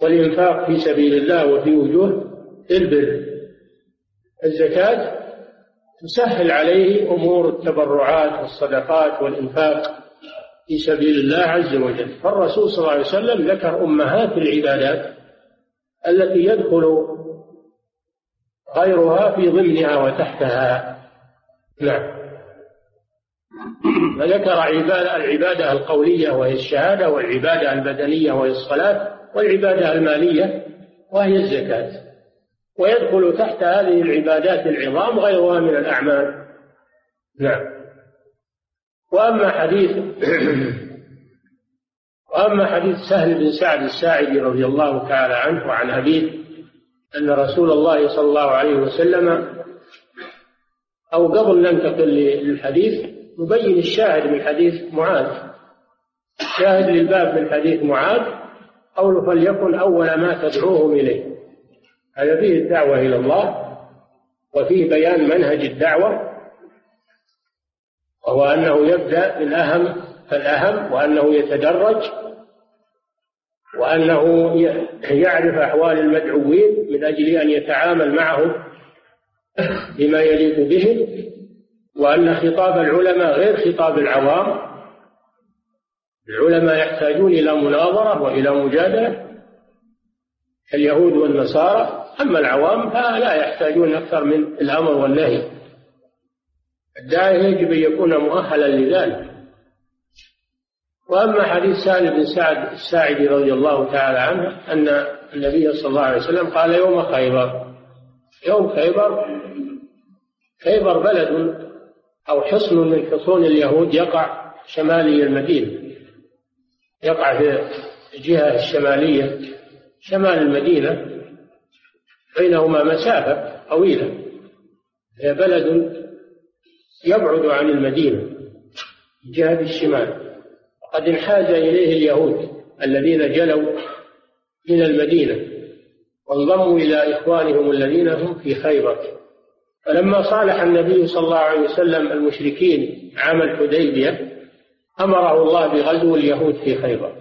والإنفاق في سبيل الله وفي وجوه البر. الزكاة تسهل عليه أمور التبرعات والصدقات والإنفاق في سبيل الله عز وجل. فالرسول صلى الله عليه وسلم ذكر أمهات العبادات التي يدخل غيرها في ضمنها وتحتها. نعم. فذكر العبادة القولية وهي الشهادة والعبادة البدنية وهي الصلاة والعبادة المالية وهي الزكاة. ويدخل تحت هذه العبادات العظام غيرها من الأعمال. نعم. وأما حديث وأما حديث سهل بن سعد الساعدي رضي الله تعالى عنه وعن أبيه أن رسول الله صلى الله عليه وسلم أو قبل ننتقل للحديث نبين الشاهد من حديث معاذ. شاهد للباب من حديث معاذ قوله فليكن أول ما تدعوهم إليه. هذا فيه الدعوة إلى الله وفيه بيان منهج الدعوة وهو أنه يبدأ بالأهم فالأهم وأنه يتدرج وأنه يعرف أحوال المدعوين من أجل أن يتعامل معهم بما يليق بهم وأن خطاب العلماء غير خطاب العوام. العلماء يحتاجون إلى مناظرة وإلى مجادلة كاليهود والنصارى أما العوام فلا يحتاجون أكثر من الأمر والنهي. الداعي يجب أن يكون مؤهلا لذلك. وأما حديث سالم بن سعد الساعدي رضي الله تعالى عنه أن النبي صلى الله عليه وسلم قال يوم خيبر. يوم خيبر خيبر بلد أو حصن من حصون اليهود يقع شمالي المدينة. يقع في الجهة الشمالية شمال المدينة. بينهما مسافة طويلة. هي بلد يبعد عن المدينة جهة الشمال. وقد انحاز إليه اليهود الذين جلوا من المدينة وانضموا إلى إخوانهم الذين هم في خيبر. فلما صالح النبي صلى الله عليه وسلم المشركين عام الحديبية أمره الله بغزو اليهود في خيبر.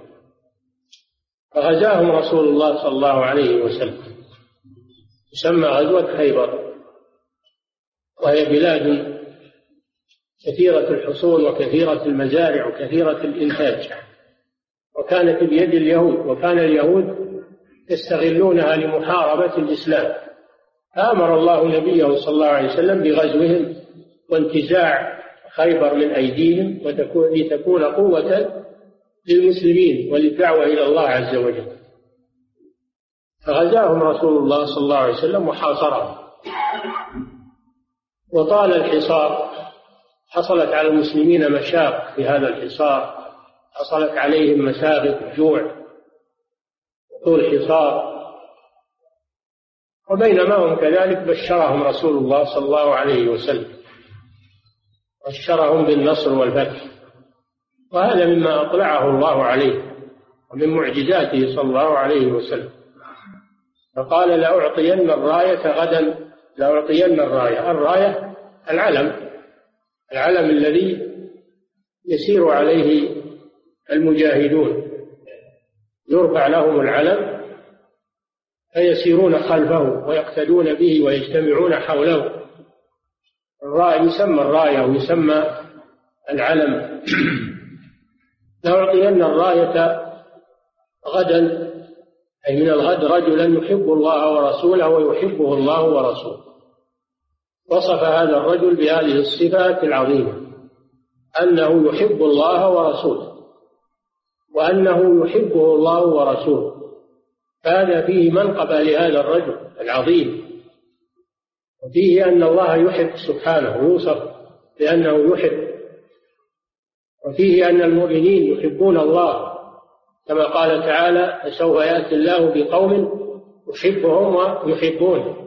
فغزاهم رسول الله صلى الله عليه وسلم. تسمى غزوة خيبر وهي بلاد كثيرة الحصول وكثيرة المزارع وكثيرة الإنتاج. وكانت بيد اليهود وكان اليهود يستغلونها لمحاربة الإسلام. فأمر الله نبيه صلى الله عليه وسلم بغزوهم وانتزاع خيبر من أيديهم لتكون قوة للمسلمين وللدعوة إلى الله عز وجل. فغزاهم رسول الله صلى الله عليه وسلم وحاصرهم. وطال الحصار. حصلت على المسلمين مشاق في هذا الحصار. حصلت عليهم مساغب جوع طول حصار وبينما هم كذلك بشرهم رسول الله صلى الله عليه وسلم. بشرهم بالنصر والفتح. وهذا مما أطلعه الله عليه ومن معجزاته صلى الله عليه وسلم. فقال لأعطين الراية غدا لأعطين الراية. الراية العلم العلم الذي يسير عليه المجاهدون. يرفع لهم العلم فيسيرون خلفه ويقتدون به ويجتمعون حوله. الراية يسمى الراية ويسمى العلم. [CLEARS THROAT] لأعطين الراية غدا أي من الغد رجلا يحب الله ورسوله ويحبه الله ورسوله. وصف هذا الرجل بهذه الصفات العظيمة أنه يحب الله ورسوله وأنه يحبه الله ورسوله. هذا فيه منقبة لهذا الرجل العظيم وفيه أن الله يحب سبحانه يوصف بأنه يحب وفيه أن المؤمنين يحبون الله كما قال تعالى فسوف يأتي الله بقوم يحبهم ويحبونه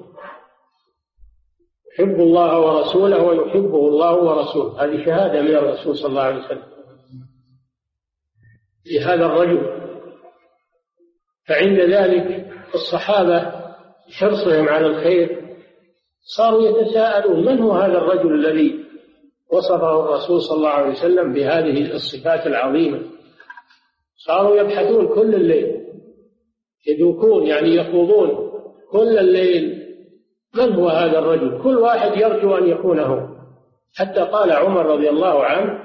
يحب الله ورسوله ويحبه الله ورسوله. هذه شهادة من الرسول صلى الله عليه وسلم. لهذا الرجل. فعند ذلك الصحابة حرصهم على الخير صاروا يتساءلون من هو هذا الرجل الذي وصفه الرسول صلى الله عليه وسلم بهذه الصفات العظيمة؟ صاروا يبحثون كل الليل. يدوكون يعني يخوضون كل الليل. من هو هذا الرجل؟ كل واحد يرجو أن يكون هو. حتى قال عمر رضي الله عنه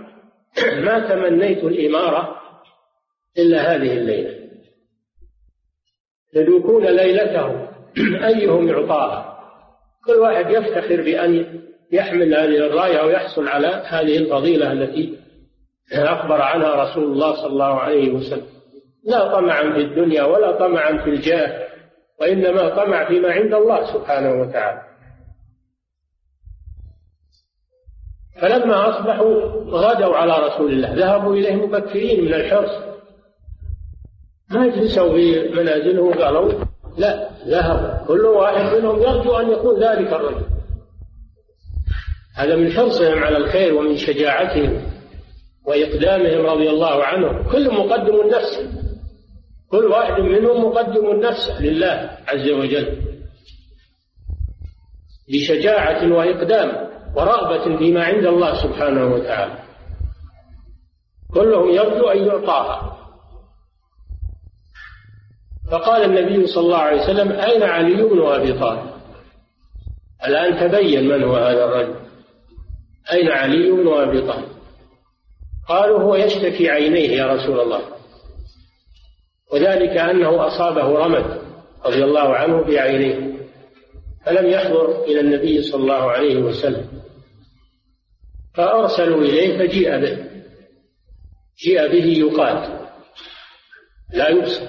ما تمنيت الإمارة إلا هذه الليلة. يدوكون ليلتهم. [CLEARS THROAT] أيهم يعطاها؟ كل واحد يفتخر بأن يحمل هذه الراية ويحصل على هذه الفضيلة التي أخبر عنها رسول الله صلى الله عليه وسلم. لا طمعا في الدنيا ولا طمعا في الجاه وإنما طمع فيما عند الله سبحانه وتعالى. فلما أصبحوا غدوا على رسول الله ذهبوا إليه مبكرين من الحرص. ما جلسوا في منازلهم؟ وقالوا لا ذهبوا. كل واحد منهم يرجو أن يكون ذلك الرجل. هذا من حرصهم على الخير ومن شجاعتهم. وإقدامهم رضي الله عنهم. كل مقدم النفس. كل واحد منهم مقدم النفس لله عز وجل. بشجاعة وإقدام ورغبة فيما عند الله سبحانه وتعالى. كلهم يرجو أن يعطاها. فقال النبي صلى الله عليه وسلم أين علي بن أبي طالب؟ الآن تبين من هو هذا الرجل. أين علي بن أبي طالب؟ قالوا هو يشتكي عينيه يا رسول الله. وذلك أنه أصابه رمد رضي الله عنه بعينيه فلم يحضر إلى النبي صلى الله عليه وسلم. فأرسلوا إليه فجيء به جيء به يقال لا يبصر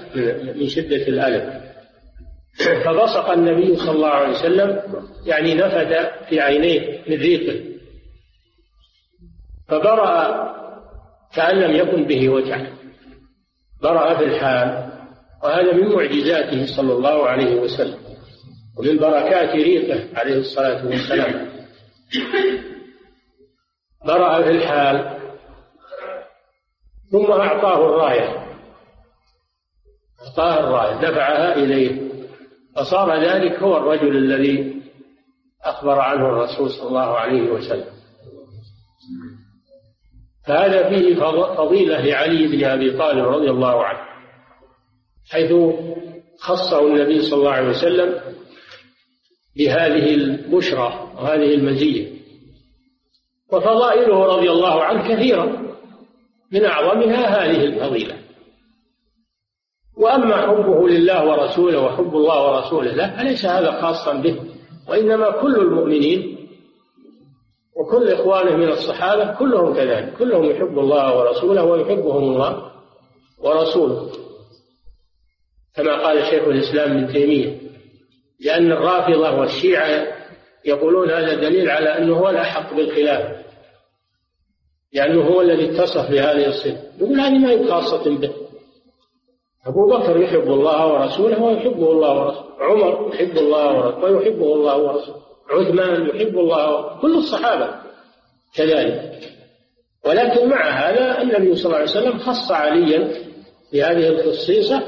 من شدة الألم. فبصق النبي صلى الله عليه وسلم يعني نفد في عينيه من ريقه فبرأ كأن لم يكن به وجع برأ في الحال وهذا من معجزاته صلى الله عليه وسلم ومن بركات ريقه عليه الصلاة والسلام. برأ في الحال ثم أعطاه الراية أعطاه الراية دفعها إليه فصار ذلك هو الرجل الذي أخبر عنه الرسول صلى الله عليه وسلم. فهذا فيه فضيلة لعلي بن أبي طالب رضي الله عنه حيث خصه النبي صلى الله عليه وسلم بهذه البشرى وهذه المزية. وفضائله رضي الله عنه كثيرة من أعظمها هذه الفضيلة. وأما حبه لله ورسوله وحب الله ورسوله له فليس هذا خاصا به وإنما كل المؤمنين وكل إخوانه من الصحابة كلهم كذلك كلهم يحب الله ورسوله ويحبهم الله ورسوله. كما قال شيخ الإسلام ابن تيمية لأن الرافضة والشيعة يقولون هذا دليل على أنه هو الأحق بالخلافة لأنه هو الذي اتصف بهذه الصفة. يقول هذه ما هي خاصة به. أبو بكر يحب الله ورسوله ويحبه الله ورسوله عمر يحب الله ورسوله ويحبه الله ورسوله. عثمان يحب الله كل الصحابة كذلك. ولكن مع هذا النبي صلى الله عليه وسلم خص عليا بهذه الخصيصة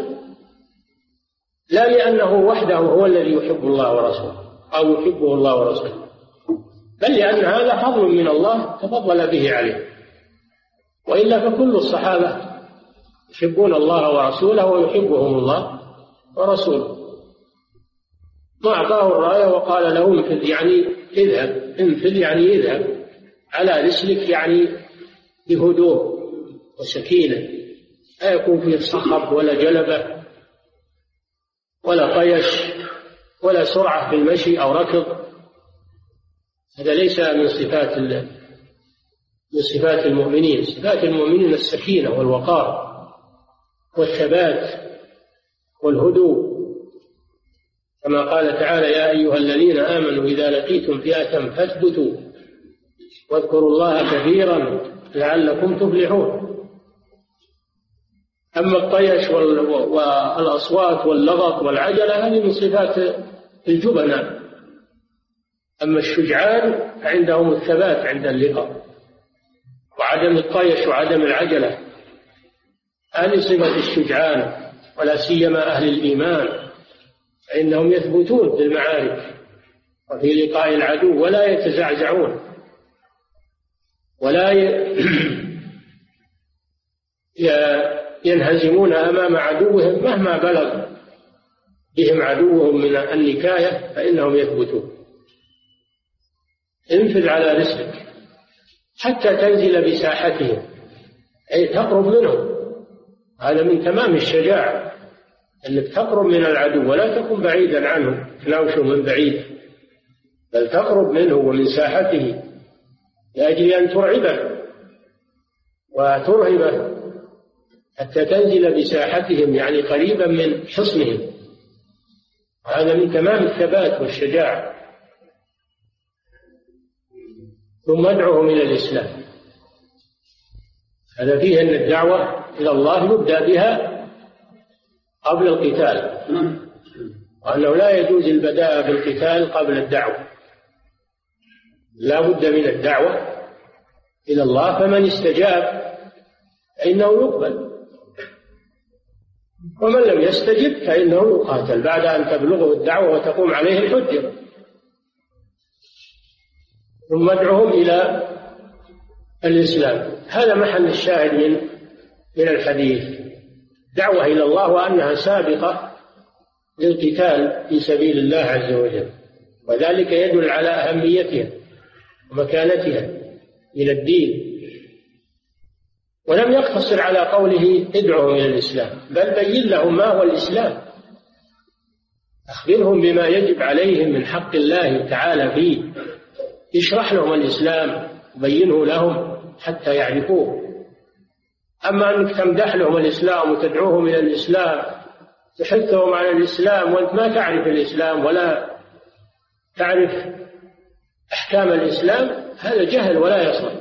لا لأنه وحده هو الذي يحب الله ورسوله أو يحبه الله ورسوله بل لأن هذا فضل من الله تفضل به عليه. وإلا فكل الصحابة يحبون الله ورسوله ويحبهم الله ورسوله. ما أعطاه الراية وقال له انفذ يعني اذهب انفذ يعني اذهب. على رسلك يعني بهدوء وسكينة. لا يكون فيه صخب ولا جلبة ولا طيش ولا سرعة في المشي أو ركض. هذا ليس من صفات من صفات المؤمنين. صفات المؤمنين السكينة والوقار والثبات والهدوء. كما قال تعالى يا أيها الذين آمنوا إذا لقيتم فئة فاثبتوا واذكروا الله كثيرا لعلكم تفلحون. أما الطيش والأصوات واللغط والعجلة هذه من صفات الجبناء أما الشجعان فعندهم الثبات عند اللقاء وعدم الطيش وعدم العجلة. هذه صفة الشجعان ولا سيما أهل الإيمان. فإنهم يثبتون في المعارك وفي لقاء العدو ولا يتزعزعون ولا [CLEARS THROAT] ينهزمون أمام عدوهم مهما بلغ بهم عدوهم من النكاية فإنهم يثبتون. انفذ على رزقك حتى تنزل بساحتهم أي تقرب منهم. هذا من تمام الشجاعة. أنك تقرب من العدو ولا تكن بعيدا عنه تناوشه من بعيد بل تقرب منه ومن ساحته لأجل أن ترعبه وترهبه حتى تنزل بساحتهم يعني قريبا من حصنهم. هذا من تمام الثبات والشجاعة. ثم ادعوهم إلى الإسلام. هذا فيه أن الدعوة إلى الله يبدأ بها قبل القتال. وأنه لا يجوز البداء بالقتال قبل الدعوة. لا بد من الدعوة إلى الله فمن استجاب فإنه يقبل. ومن لم يستجب فإنه يقاتل بعد أن تبلغه الدعوة وتقوم عليه الحجة. ثم ادعهم إلى الإسلام. هذا محل الشاهد من من الحديث. دعوة إلى الله وأنها سابقة للقتال في سبيل الله عز وجل. وذلك يدل على أهميتها ومكانتها من الدين. ولم يقتصر على قوله ادعهم إلى الإسلام بل بين لهم ما هو الإسلام. أخبرهم بما يجب عليهم من حق الله تعالى فيه. اشرح لهم الإسلام وبينه لهم حتى يعرفوه. أما أنك تمدح لهم الإسلام وتدعوهم إلى الإسلام تحثهم على الإسلام وأنت ما تعرف الإسلام ولا تعرف أحكام الإسلام هذا جهل ولا يصلح.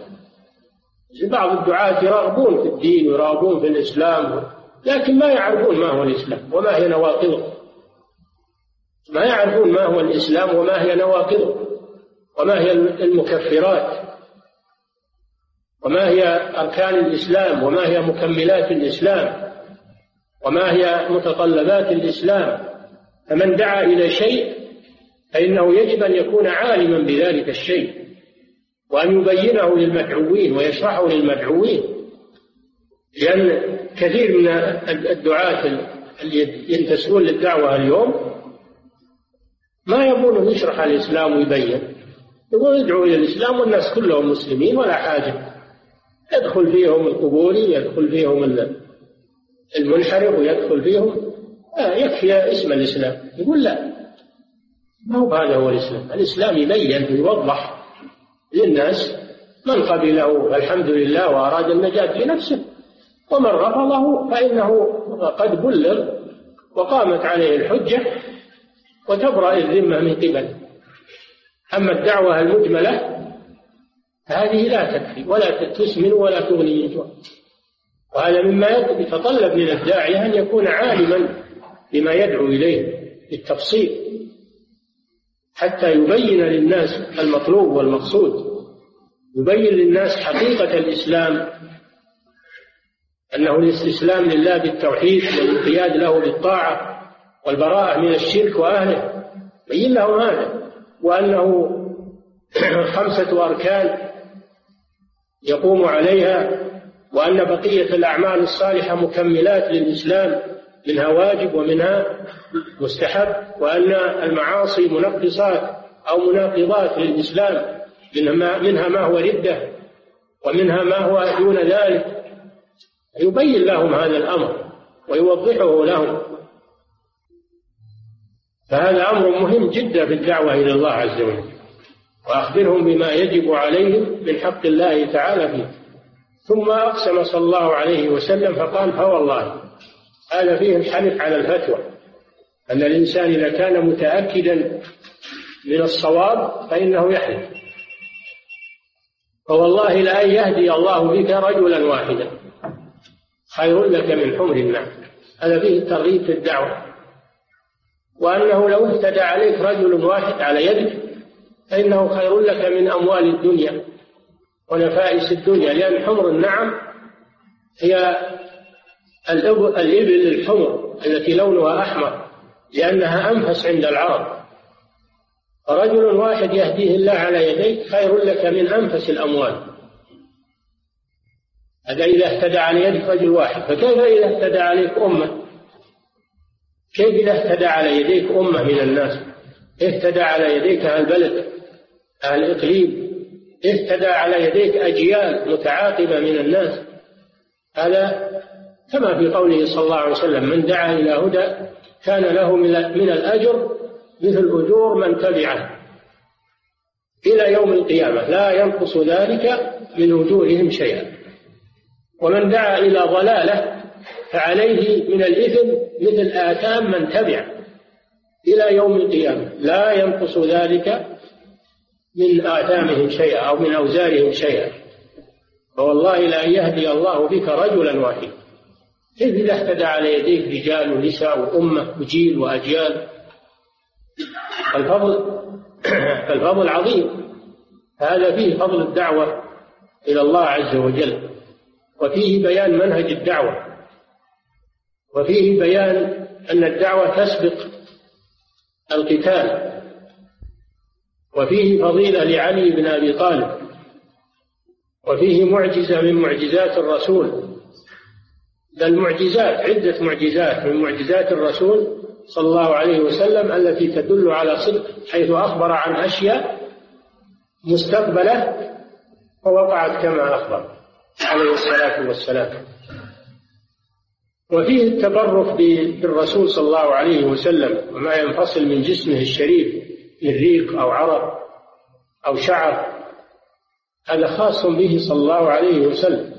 بعض الدعاة يراغبون في الدين ويراغبون في الإسلام لكن ما يعرفون ما هو الإسلام وما هي نواقضه. ما يعرفون ما هو الإسلام وما هي نواقضه وما هي المكفرات. وما هي أركان الإسلام وما هي مكملات الإسلام وما هي متطلبات الإسلام. فمن دعا إلى شيء فإنه يجب أن يكون عالما بذلك الشيء وأن يبينه للمدعوين ويشرحه للمدعوين. لأن كثير من الدعاة اللي ينتسبون للدعوة اليوم ما يبون يشرح الإسلام ويبين. يقول يدعو إلى الإسلام والناس كلهم مسلمين ولا حاجة. يدخل فيهم القبوري يدخل فيهم المنحرف ويدخل فيهم آه يكفي اسم الإسلام. يقول لا ما هو هذا هو الإسلام؟ الإسلام يبين ويوضح للناس من قبله فالحمد لله وأراد النجاة لنفسه ومن رفضه فإنه قد بلغ وقامت عليه الحجة وتبرأ الذمة من قبله أما الدعوة المجملة هذه لا تكفي ولا تسمن ولا تغني وهذا مما يتطلب من الداعية أن يكون عالما بما يدعو إليه بالتفصيل حتى يبين للناس المطلوب والمقصود. يبين للناس حقيقة الإسلام أنه الاستسلام لله بالتوحيد والانقياد له بالطاعة والبراءة من الشرك وأهله. بين لهم هذا وأنه خمسة أركان يقوم عليها وأن بقية الأعمال الصالحة مكملات للإسلام منها واجب ومنها مستحب وأن المعاصي منقصات أو مناقضات للإسلام منها, ما هو ردة ومنها ما هو دون ذلك. يبين لهم هذا الأمر ويوضحه لهم. فهذا أمر مهم جدا في الدعوة إلى الله عز وجل. وأخبرهم بما يجب عليهم من حق الله تعالى فيه. ثم أقسم صلى الله عليه وسلم فقال فوالله هذا فيه الحلف على الفتوى أن الإنسان إذا كان متأكدا من الصواب فإنه يحلف فوالله لأن يهدي الله بك رجلا واحدا. خير لك من حمر النعم. هذا فيه الترغيب في الدعوة. وأنه لو اهتدى عليك رجل واحد على يدك فإنه خير لك من أموال الدنيا ونفائس الدنيا لأن حمر النعم هي الإبل الحمر التي لونها أحمر لأنها أنفس عند العرب. رجل واحد يهديه الله على يديك خير لك من أنفس الأموال. هذا إذا اهتدى على يدك رجل واحد. فكيف إذا اهتدى عليك أمة؟ كيف إذا اهتدى على يديك أمة من الناس؟ اهتدى على يديك أهل البلد أهل الإقليم اهتدى على يديك أجيال متعاقبة من الناس. هذا كما في قوله صلى الله عليه وسلم من دعا إلى هدى كان له من الأجر مثل أجور من تبعه إلى يوم القيامة لا ينقص ذلك من أجورهم شيئا. ومن دعا إلى ضلالة فعليه من الإثم مثل آثام من تبع إلى يوم القيامة. لا ينقص ذلك من آثامهم شيئا أو من أوزارهم شيئا. فوالله لأن يهدي الله بك رجلا واحدا. كيف إذا اهتدى على يديك رجال ونساء وأمة وجيل وأجيال. الفضل [CLEARS THROAT] الفضل عظيم. هذا فيه فضل الدعوة إلى الله عز وجل. وفيه بيان منهج الدعوة. وفيه بيان أن الدعوة تسبق القتال. وفيه فضيلة لعلي بن أبي طالب. وفيه معجزة من معجزات الرسول. بل معجزات عدة معجزات من معجزات الرسول صلى الله عليه وسلم التي تدل على صدق حيث أخبر عن أشياء مستقبلة ووقعت كما أخبر عليه الصلاة والسلام. وفيه التبرك بالرسول صلى الله عليه وسلم وما ينفصل من جسمه الشريف من ريق أو عرق أو شعر هذا خاص به صلى الله عليه وسلم.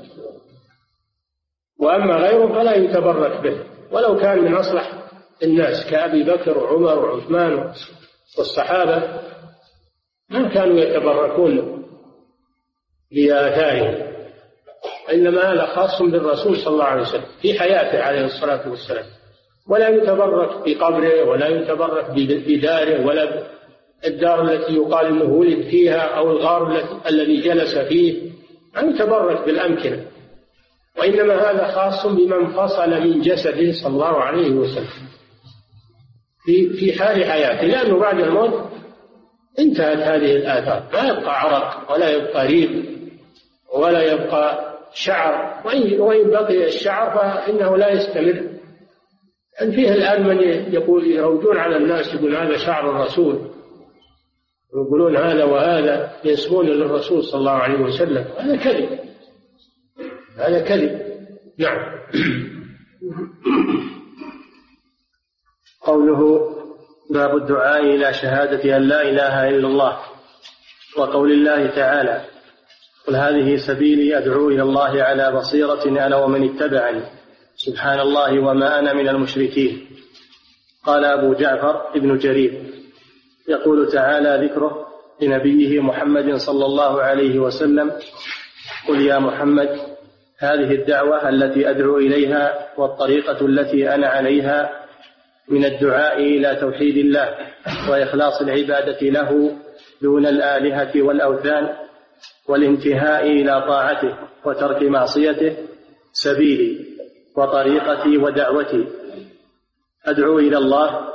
وأما غيره فلا يتبرك به ولو كان من أصلح الناس كأبي بكر وعمر وعثمان والصحابة ما كانوا يتبركون بآثارهم. إنما هذا خاص بالرسول صلى الله عليه وسلم في حياته عليه الصلاة والسلام. ولا يتبرك بقبره ولا يتبرك بداره ولا الدار التي يقال انه ولد فيها أو الغار الذي جلس فيه. ما يتبرك بالأمكنة. وإنما هذا خاص بمن فصل من جسده صلى الله عليه وسلم. في في حال حياته. لأنه بعد الموت انتهت هذه الآثار. ما يبقى عرق ولا يبقى ريق ولا يبقى شعر وإن بقي الشعر فإنه لا يستمر. أن فيه الآن من يقول يروجون على الناس يقول هذا شعر الرسول. ويقولون هذا وهذا ينسبون للرسول صلى الله عليه وسلم. هذا كذب. هذا كذب. نعم. [COUGHS] قوله باب الدعاء إلى شهادة أن لا إله إلا الله وقول الله تعالى قل هذه سبيلي أدعو إلى الله على بصيرة أنا ومن اتبعني. سبحان الله وما أنا من المشركين. قال أبو جعفر ابن جرير. يقول تعالى ذكره لنبيه محمد صلى الله عليه وسلم. قل يا محمد هذه الدعوة التي أدعو إليها والطريقة التي أنا عليها من الدعاء إلى توحيد الله وإخلاص العبادة له دون الآلهة والأوثان والانتهاء إلى طاعته وترك معصيته سبيلي وطريقتي ودعوتي. أدعو إلى الله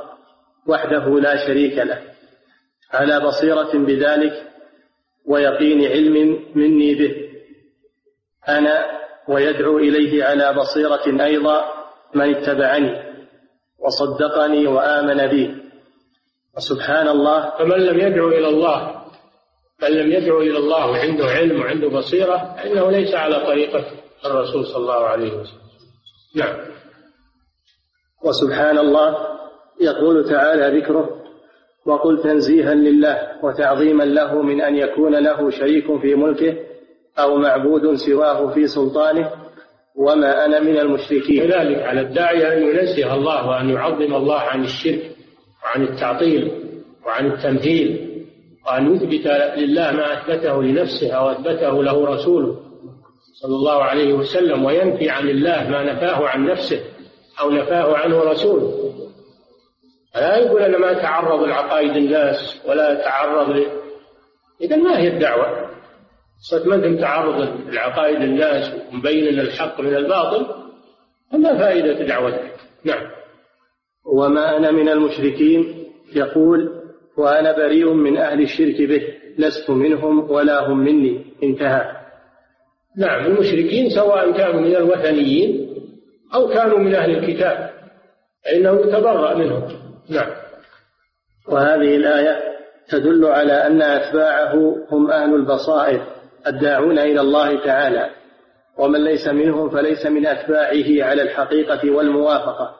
وحده لا شريك له على بصيرة بذلك ويقين علم مني به. أنا ويدعو إليه على بصيرة أيضا من اتبعني وصدقني وآمن بي. وسبحان الله. فمن لم يدعو إلى الله من لم يدعو إلى الله وعنده علم وعنده بصيرة فإنه ليس على طريقة الرسول صلى الله عليه وسلم. نعم. وسبحان الله يقول تعالى ذكره وقل تنزيها لله وتعظيما له من أن يكون له شريك في ملكه أو معبود سواه في سلطانه وما أنا من المشركين. كذلك على الداعية أن ينزه الله وأن يعظم الله عن الشرك وعن التعطيل وعن التمثيل وأن يثبت لله ما أثبته لنفسه أو أثبته له رسوله صلى الله عليه وسلم وينفي عن الله ما نفاه عن نفسه أو نفاه عنه رسوله. لا يقول أنا ما أتعرض لعقائد الناس ولا أتعرض ل... إذا ما هي الدعوة؟ ما أنت تعرض لعقائد الناس ومبين الحق من الباطل؟ فما فائدة دعوتك؟ نعم. وما أنا من المشركين؟ يقول وأنا بريء من أهل الشرك به لست منهم ولا هم مني. انتهى. نعم المشركين سواء كانوا من الوثنيين أو كانوا من أهل الكتاب فإنه يتبرأ منهم. نعم. وهذه الآية تدل على أن أتباعه هم أهل البصائر الداعون إلى الله تعالى. ومن ليس منهم فليس من أتباعه على الحقيقة والموافقة.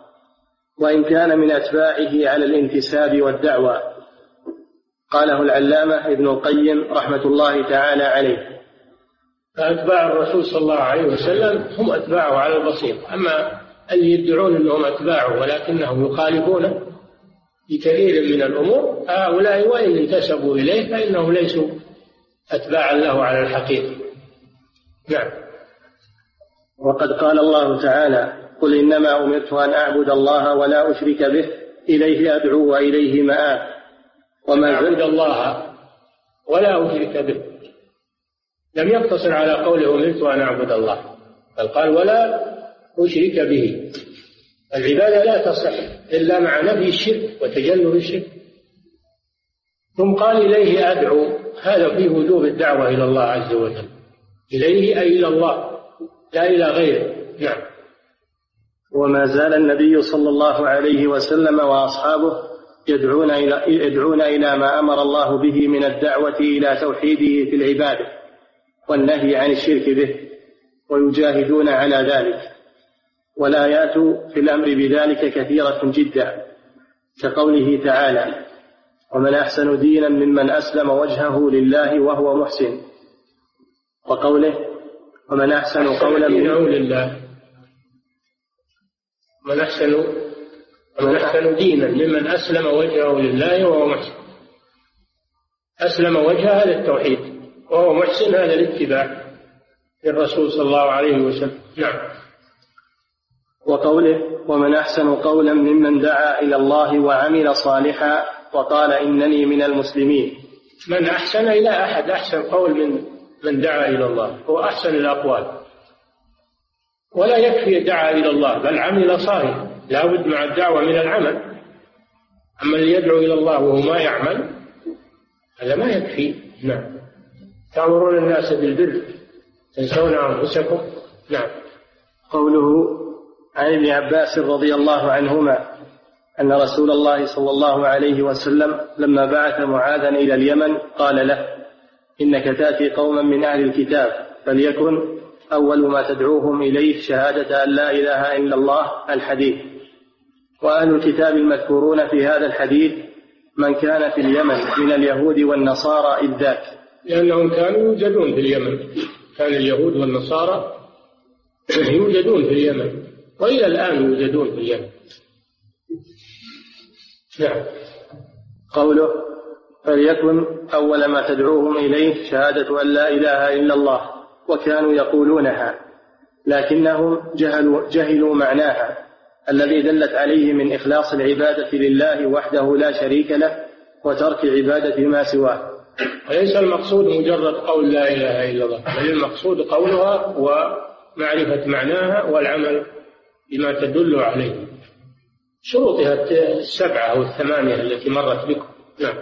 وإن كان من أتباعه على الانتساب والدعوة. قاله العلامة ابن القيم رحمة الله تعالى عليه. فأتباع الرسول صلى الله عليه وسلم هم أتباعه على البصير. أما اللي يدعون أنهم أتباعه ولكنهم يخالفونه في كثير من الأمور هؤلاء وإن انتسبوا إليه فإنهم ليسوا أتباعا له على الحقيقة. نعم. وقد قال الله تعالى قل إنما أمرت أن أعبد الله ولا أشرك به إليه أدعو وإليه مآب. وما أعبد الله ولا أشرك به. لم يقتصر على قوله أمرت أن أعبد الله بل قال ولا أشرك به. العبادة لا تصح إلا مع نفي الشرك وتجنب الشرك. ثم قال إليه أدعو هذا فيه وجوب الدعوة إلى الله عز وجل. إليه أي إلى الله لا إلى غيره. نعم. وما زال النبي صلى الله عليه وسلم وأصحابه يدعون إلى يدعون إلى ما أمر الله به من الدعوة إلى توحيده في العبادة والنهي عن الشرك به ويجاهدون على ذلك. والآيات في الأمر بذلك كثيرة جدا كقوله تعالى ومن أحسن دينا ممن أسلم وجهه لله وهو محسن وقوله ومن أحسن قولا من لله من أحسن ومن أحسن دينا ممن أسلم وجهه لله وهو محسن. أسلم وجهه للتوحيد وهو محسن هذا الاتباع للرسول صلى الله عليه وسلم. نعم. وقوله ومن أحسن قولا ممن دعا إلى الله وعمل صالحا وقال إنني من المسلمين. من أحسن إلى أحد أحسن قول من من دعا إلى الله هو أحسن الأقوال. ولا يكفي دعا إلى الله بل عمل صالحا. لا بد مع الدعوة من العمل. أما اللي يدعو إلى الله وهو ما يعمل هذا ما يكفي. نعم. تأمرون الناس بالبر. تنسون أنفسكم. نعم. قوله عن ابن عباس رضي الله عنهما أن رسول الله صلى الله عليه وسلم لما بعث معاذا إلى اليمن قال له إنك تأتي قوما من أهل الكتاب فليكن أول ما تدعوهم إليه شهادة أن لا إله إلا الله الحديث. وأهل الكتاب المذكورون في هذا الحديث من كان في اليمن من اليهود والنصارى إذ ذاك. لأنهم كانوا يوجدون في اليمن. كان اليهود والنصارى [CLEARS THROAT] يوجدون في اليمن وإلى الآن يوجدون في اليمن. نعم. قوله فليكن أول ما تدعوهم إليه شهادة أن لا إله إلا الله وكانوا يقولونها لكنهم جهلوا, جهلوا معناها. الذي دلت عليه من إخلاص العبادة لله وحده لا شريك له وترك عبادة ما سواه. وليس المقصود مجرد قول لا إله إلا الله بل المقصود قولها ومعرفة معناها والعمل بما تدل عليه. شروطها السبعة أو الثمانية التي مرت بكم. نعم.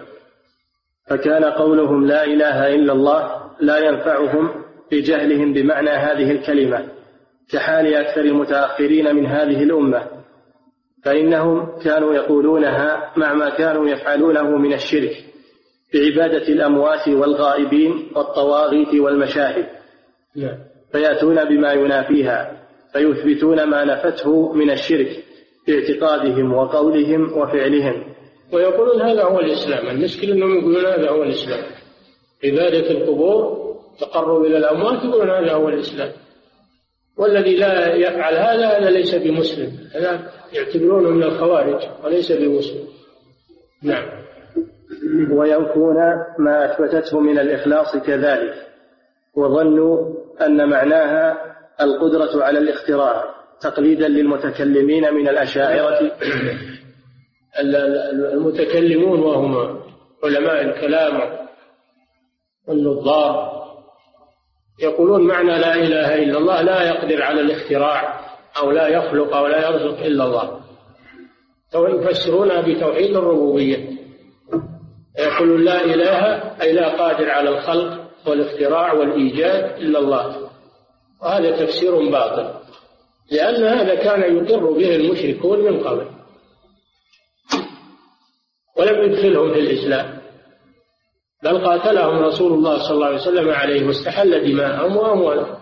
فكان قولهم لا إله إلا الله لا ينفعهم بجهلهم بمعنى هذه الكلمة. كحال أكثر المتأخرين من هذه الأمة فإنهم كانوا يقولونها مع ما كانوا يفعلونه من الشرك بعبادة الأموات والغائبين والطواغيت والمشاهد. نعم. فيأتون بما ينافيها فيثبتون ما نفته من الشرك باعتقادهم وقولهم وفعلهم. ويقولون هذا هو الإسلام المشكلة أنهم يقولون هذا هو الإسلام. عبادة القبور تقرب إلى الأموات يقولون هذا هو الإسلام. والذي لا يفعل هذا هذا ليس بمسلم. هذا يعتبرونه من الخوارج وليس بمسلم. نعم. وينفون ما أثبتته من الإخلاص كذلك وظنوا أن معناها القدرة على الاختراع تقليدا للمتكلمين من الأشاعرة. [COUGHS] المتكلمون وهم علماء الكلام والنظار يقولون معنى لا إله إلا الله لا يقدر على الاختراع أو لا يخلق أو لا يرزق إلا الله. يفسرونها بتوحيد الربوبية. يقولون لا إله أي لا قادر على الخلق والاختراع والإيجاد إلا الله. وهذا تفسير باطل. لأن هذا كان يقر به المشركون من قبل. ولم يدخلهم في الإسلام. بل قاتلهم رسول الله صلى الله عليه وسلم عليه واستحل دماءهم وأموالهم.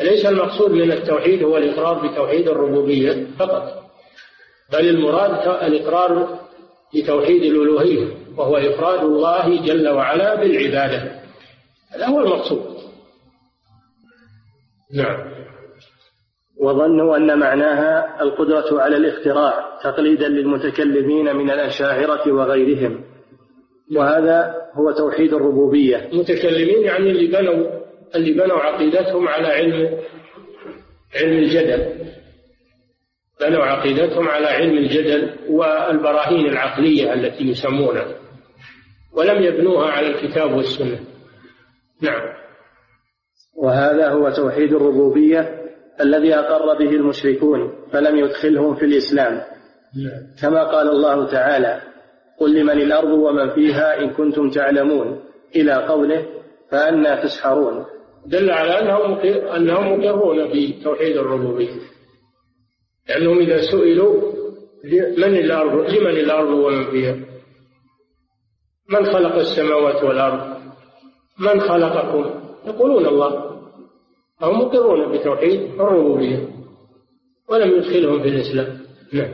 ليس المقصود من التوحيد هو الإقرار بتوحيد الربوبية فقط بل المراد الإقرار بتوحيد الألوهية وهو إفراد الله جل وعلا بالعبادة. هذا هو المقصود. نعم. وظنوا أن معناها القدرة على الاختراع تقليدا للمتكلمين من الأشاعرة وغيرهم. وهذا هو توحيد الربوبية. المتكلمين يعني اللي بنوا اللي بنوا عقيدتهم على علم علم الجدل. بنوا عقيدتهم على علم الجدل والبراهين العقلية التي يسمونها ولم يبنوها على الكتاب والسنة. نعم. وهذا هو توحيد الربوبية الذي أقر به المشركون فلم يدخلهم في الإسلام. كما قال الله تعالى قل لمن الأرض ومن فيها إن كنتم تعلمون. إلى قوله فأنا تسحرون. دل على أنهم أنهم مقرون بتوحيد الربوبية. لأنهم إذا سئلوا من الأرض لمن الأرض ومن فيها؟ من خلق السماوات والأرض؟ من خلقكم؟ يقولون الله. هم مقرون بتوحيد الربوبية. ولم يدخلهم في الإسلام. نعم.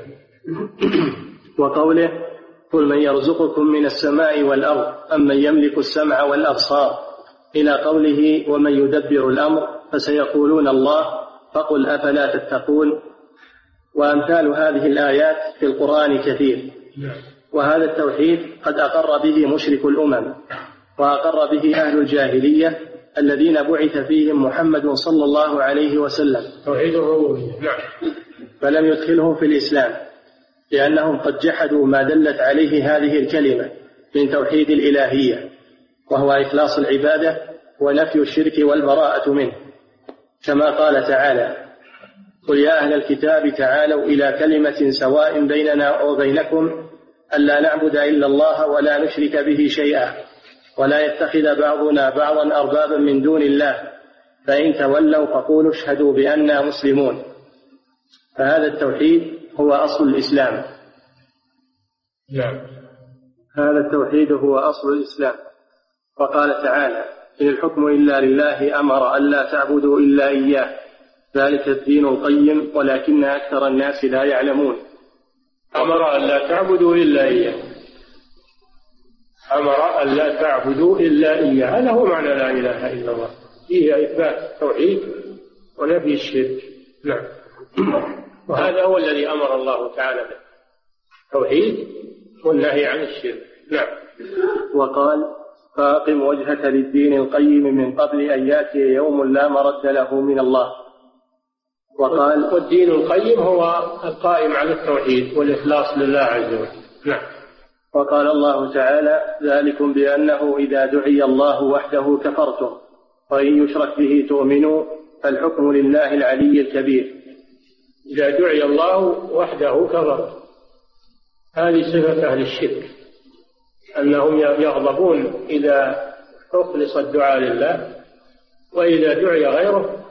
وقوله قل من يرزقكم من السماء والأرض أم من يملك السمع والأبصار؟ إلى قوله ومن يدبر الأمر فسيقولون الله فقل أفلا تتقون؟ وأمثال هذه الآيات في القرآن كثير. نعم. وهذا التوحيد قد أقر به مشرك الأمم وأقر به أهل الجاهلية الذين بعث فيهم محمد صلى الله عليه وسلم. توحيد الربوبية. نعم فلم يدخلهم في الإسلام. لأنهم قد جحدوا ما دلت عليه هذه الكلمة من توحيد الإلهية وهو إخلاص العبادة ونفي الشرك والبراءة منه. كما قال تعالى قل يا أهل الكتاب تعالوا إلى كلمة سواء بيننا وبينكم ألا نعبد إلا الله ولا نشرك به شيئا ولا يتخذ بعضنا بعضا أربابا من دون الله فإن تولوا فقولوا اشهدوا بأننا مسلمون. فهذا التوحيد هو أصل الإسلام. نعم. هذا التوحيد هو أصل الإسلام. وقال تعالى إن الحكم إلا لله أمر ألا تعبدوا إلا إياه. ذلك الدين القيم ولكن أكثر الناس لا يعلمون. أمر ألا تعبدوا إلا إياه. أمر أن لا تعبدوا إلا إياه. هذا هو معنى لا إله إلا الله. فيه إثبات التوحيد ونفي الشرك. نعم. وهذا هو الذي أمر الله تعالى به. توحيد والنهي عن الشرك. نعم. وقال فأقم وجهك للدين القيم من قبل أن يأتي يوم لا مرد له من الله. وقال والدين القيم هو القائم على التوحيد والإخلاص لله عز وجل. نعم. وقال الله تعالى ذلكم بأنه إذا دعي الله وحده كفرتم وإن يشرك به تؤمنوا فالحكم لله العلي الكبير. إذا دعي الله وحده كفر. هذه صفة أهل الشرك أنهم يغضبون إذا أخلص الدعاء لله وإذا دعي غيره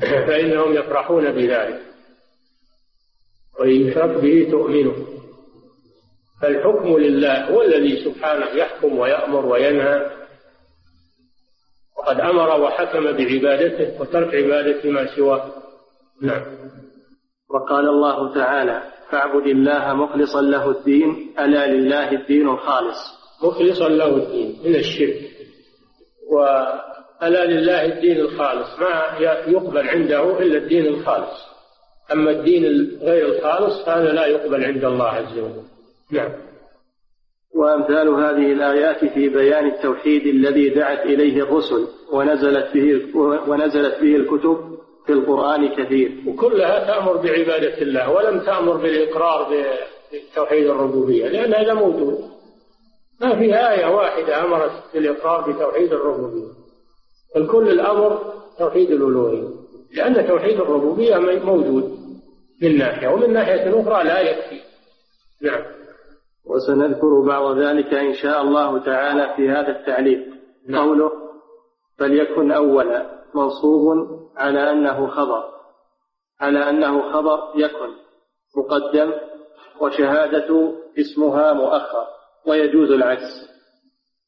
[CLEARS THROAT] فإنهم يفرحون بذلك. وإن يشرك به تؤمنوا. فالحكم لله هو الذي سبحانه يحكم ويأمر وينهى. وقد أمر وحكم بعبادته وترك عبادة ما سواه. نعم. وقال الله تعالى فاعبد الله مخلصا له الدين ألا لله الدين الخالص. مخلصا له الدين من الشرك. وألا لله الدين الخالص ما يقبل عنده إلا الدين الخالص. أما الدين غير الخالص فهذا لا يقبل عند الله عز وجل. نعم. وأمثال هذه الآيات في بيان التوحيد الذي دعت إليه الرسل ونزلت به ونزلت به الكتب في القرآن كثير. وكلها تأمر بعبادة الله ولم تأمر بالإقرار بتوحيد الربوبية لأن هذا موجود. ما في آية واحدة أمرت بالإقرار بتوحيد الربوبية. بل كل الأمر توحيد الألوهية. لأن توحيد الربوبية موجود من ناحية ومن ناحية أخرى لا يكفي. نعم. وسنذكر بعض ذلك إن شاء الله تعالى في هذا التعليق نعم. قوله فليكن أولا منصوب على أنه خبر على أنه خبر يكن مقدم وشهادة اسمها مؤخر ويجوز العكس.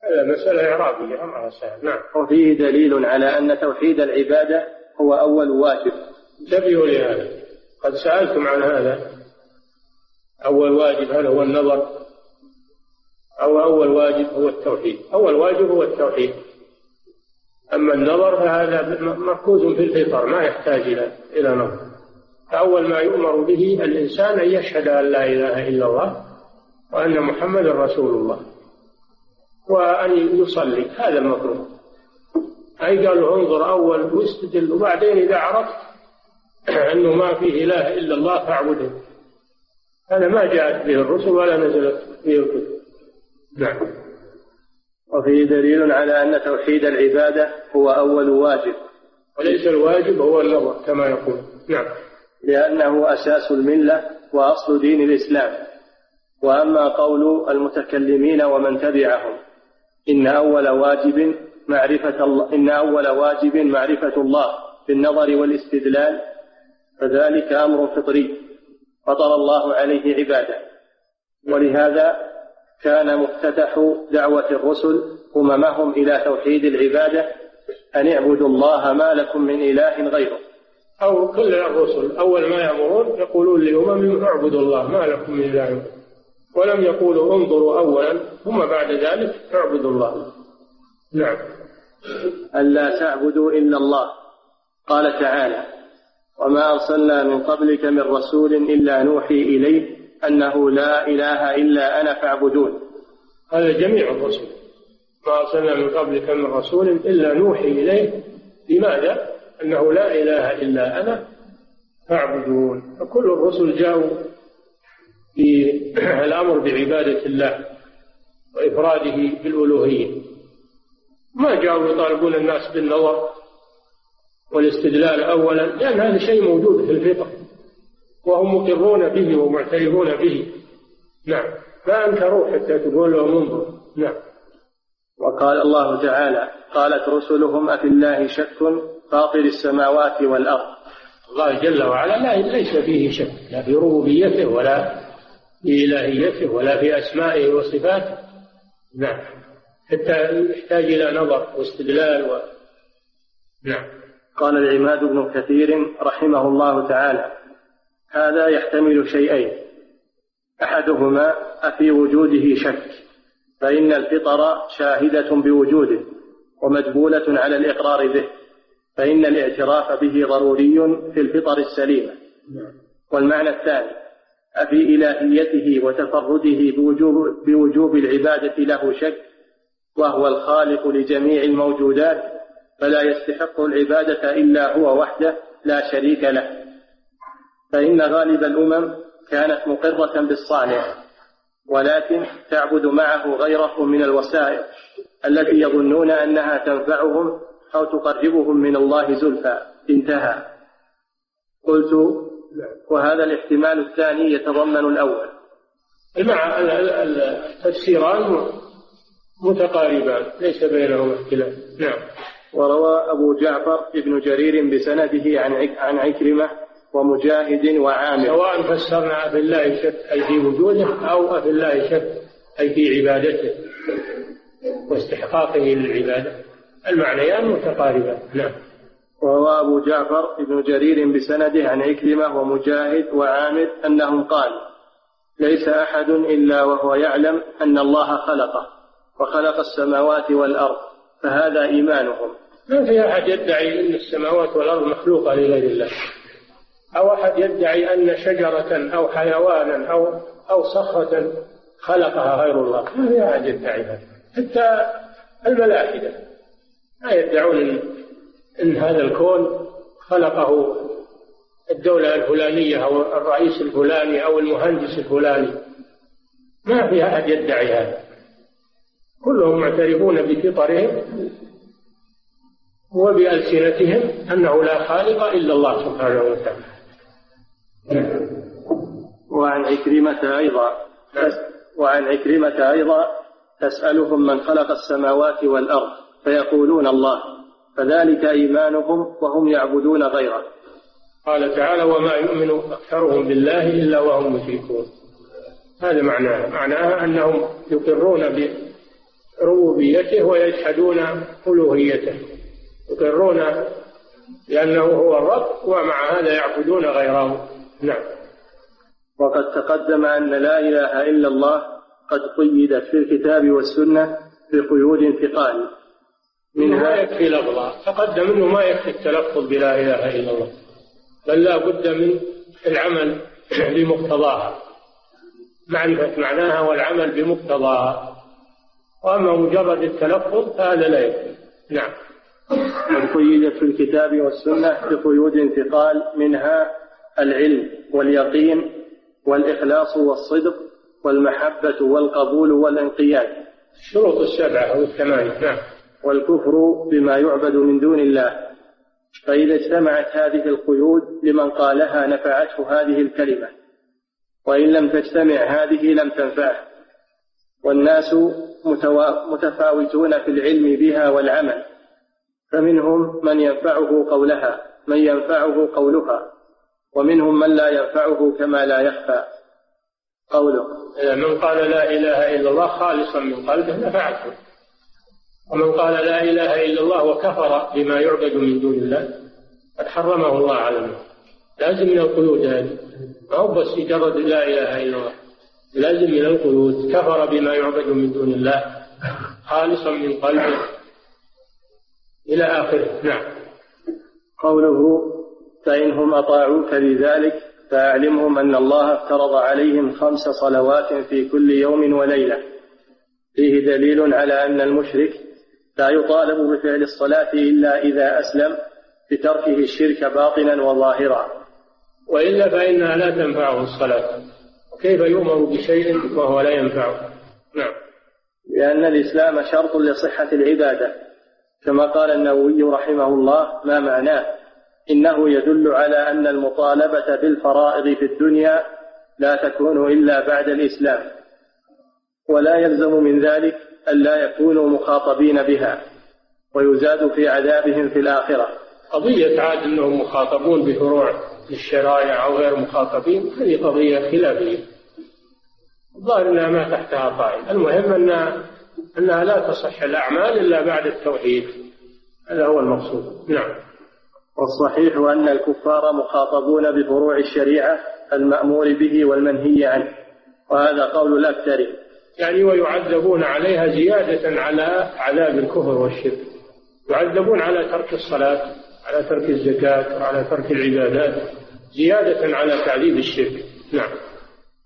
هذا مسألة إعرابية أمرها سهل؟ نعم. وفيه دليل على أن توحيد العبادة هو أول واجب. انتبهوا لهذا قد سألتم عن هذا. أول واجب هل هو النظر؟ أو أول واجب هو التوحيد؟ أول واجب هو التوحيد. أما النظر فهذا مركوز في الفطر ما يحتاج إلى إلى نظر. فأول ما يؤمر به الإنسان أن يشهد أن لا إله إلا الله وأن محمدا رسول الله وأن يصلي هذا المطلوب. أي قالوا انظر أول واستدل وبعدين إذا عرفت أنه ما فيه إله إلا الله فاعبده. هذا ما جاءت به الرسل ولا نزلت به الكتب. نعم. وفيه دليل على أن توحيد العبادة هو أول واجب. وليس الواجب هو النظر كما يقول. نعم. لأنه أساس الملة وأصل دين الإسلام. وأما قول المتكلمين ومن تبعهم إن أول واجب معرفة الله إن أول واجب معرفة الله بالنظر والاستدلال فذلك أمر فطري. فطر الله عليه عباده. ولهذا كان مفتتح دعوة الرسل أممهم إلى توحيد العبادة أن اعبدوا الله ما لكم من إله غيره. أو كل الرسل أول ما يأمرون يقولون لأمم اعبدوا الله ما لكم من إله غيره. ولم يقولوا انظروا أولا ثم بعد ذلك اعبدوا الله. نعم. ألا تعبدوا إلا الله. قال تعالى وما أرسلنا من قبلك من رسول إلا نوحي إليه أنه لا إله إلا أنا فاعبدون. هذا جميع الرسل. ما أرسلنا من قبلك من رسول إلا نوحي إليه. لماذا؟ أنه لا إله إلا أنا فاعبدون. فكل الرسل جاءوا بالأمر [CLEARS THROAT] بعبادة الله وإفراده بالألوهية. ما جاءوا يطالبون الناس بالنظر والاستدلال أولا لأن هذا شيء موجود في الفطر وهم مقرون به ومعترفون به. نعم. ما أنكروه حتى تقول لهم انظروا نعم. وقال الله تعالى قالت رسلهم أفي الله شك؟ فاطر السماوات والأرض. الله جل وعلا لا ليس فيه شك لا في ربوبيته ولا في إلهيته ولا في أسمائه وصفاته. نعم. حتى يحتاج إلى نظر واستدلال و... نعم. قال العماد بن كثير رحمه الله تعالى هذا يحتمل شيئين. أحدهما أفي وجوده شك فإن الفطر شاهدة بوجوده ومدبوله على الإقرار به فإن الاعتراف به ضروري في الفطر السليمه والمعنى الثاني أفي إلهيته وتفرده بوجوب, بوجوب العبادة له شك وهو الخالق لجميع الموجودات فلا يستحق العبادة إلا هو وحده لا شريك له. فإن غالب الأمم كانت مقرة بالصانع ولكن تعبد معه غيره من الوسائل التي يظنون أنها تنفعهم أو تقربهم من الله زلفى. انتهى. قلت وهذا الاحتمال الثاني يتضمن الأول. مع التفسيران متقاربان ليس بينهما اختلاف. نعم. وروى أبو جعفر ابن جرير بسنده عن عن عكرمة ومجاهد وعامر سواء فسرنا في الله شك أي في وجوده أو في الله شك أي في عبادته واستحقاقه للعبادة. المعنيان متقاربان. نعم. وروى أبو جعفر بن جرير بسنده عن عكرمة ومجاهد وعامر أنهم قالوا ليس أحد إلا وهو يعلم أن الله خلقه وخلق السماوات والأرض فهذا إيمانهم. ما في أحد يدعي أن السماوات والأرض مخلوقة لغير الله. أو أحد يدعي أن شجرة أو حيوانا أو أو صخرة خلقها غير الله. ما في أحد يدعي هذا. حتى الملائكة ما يدعون إن هذا الكون خلقه الدولة الفلانية أو الرئيس الفلاني أو المهندس الفلاني. ما في أحد يدعي هذا. كلهم معترفون بفطرهم وبألسنتهم أنه لا خالق إلا الله سبحانه وتعالى. وعن عكرمة أيضا. وعن عكرمة أيضا تسألهم من خلق السماوات والأرض فيقولون الله فذلك إيمانهم وهم يعبدون غيره. قال تعالى وما يؤمن أكثرهم بالله إلا وهم مشركون. هذا معناه. معناها أنهم يقرون بربوبيته ويجحدون ألوهيته. يقرون لأنه هو الرب ومع هذا يعبدون غيره. نعم. وقد تقدم أن لا إله إلا الله قد قيدت في الكتاب والسنة بقيود ثقال منها ما يكفي لفظها تقدم أنه ما يكفي التلفظ بلا إله إلا الله. بل لا بد من العمل [CLEARS THROAT] بمقتضاها. معرفة معناها والعمل بمقتضاها. وأما مجرد التلفظ فهذا لا يكفي. نعم. قد قيدت في الكتاب والسنة بقيود ثقال منها العلم واليقين والإخلاص والصدق والمحبة والقبول والانقياد. الشروط السبعة أو الثمانية نعم. والكفر بما يعبد من دون الله. فإذا اجتمعت هذه القيود لمن قالها نفعته هذه الكلمة. وإن لم تجتمع هذه لم تنفعه. والناس متفاوتون في العلم بها والعمل. فمنهم من ينفعه قولها من ينفعه قولها. ومنهم من لا ينفعه كما لا يخفى. قوله من قال لا إله إلا الله خالصا من قلبه نفعته. ومن قال لا إله إلا الله وكفر بما يعبد من دون الله قد حرمه الله على النار لازم من القيود هذه. ما هو بس مجرد لا إله إلا الله. لازم من القيود. كفر بما يعبد من دون الله خالصا من قلبه إلى آخره. نعم. قوله فإنهم أطاعوك لذلك فأعلمهم أن الله افترض عليهم خمس صلوات في كل يوم وليلة. فيه دليل على أن المشرك لا يطالب بفعل الصلاة إلا إذا أسلم بتركه الشرك باطنا وظاهرا. وإلا فإنها لا تنفعه الصلاة. وكيف يؤمر بشيء وهو لا ينفعه؟ نعم. لأن الإسلام شرط لصحة العبادة. كما قال النووي رحمه الله ما معناه؟ إنه يدل على أن المطالبة بالفرائض في الدنيا لا تكون إلا بعد الإسلام ولا يلزم من ذلك ألا يكونوا مخاطبين بها ويزاد في عذابهم في الآخرة. قضية عاد أنهم مخاطبون بفروع الشرائع أو غير مخاطبين هذه قضية خلافية. الظاهر أنها ما تحتها قائل المهم أن أنها لا تصح الأعمال إلا بعد التوحيد. هذا هو المقصود. نعم. والصحيح أن الكفار مخاطبون بفروع الشريعة المأمور به والمنهي عنه وهذا قول الأكثر يعني ويعذبون عليها زيادة على عذاب الكفر والشرك. يعذبون على ترك الصلاة على ترك الزكاة وعلى ترك العبادات زيادة على تعذيب الشرك. نعم.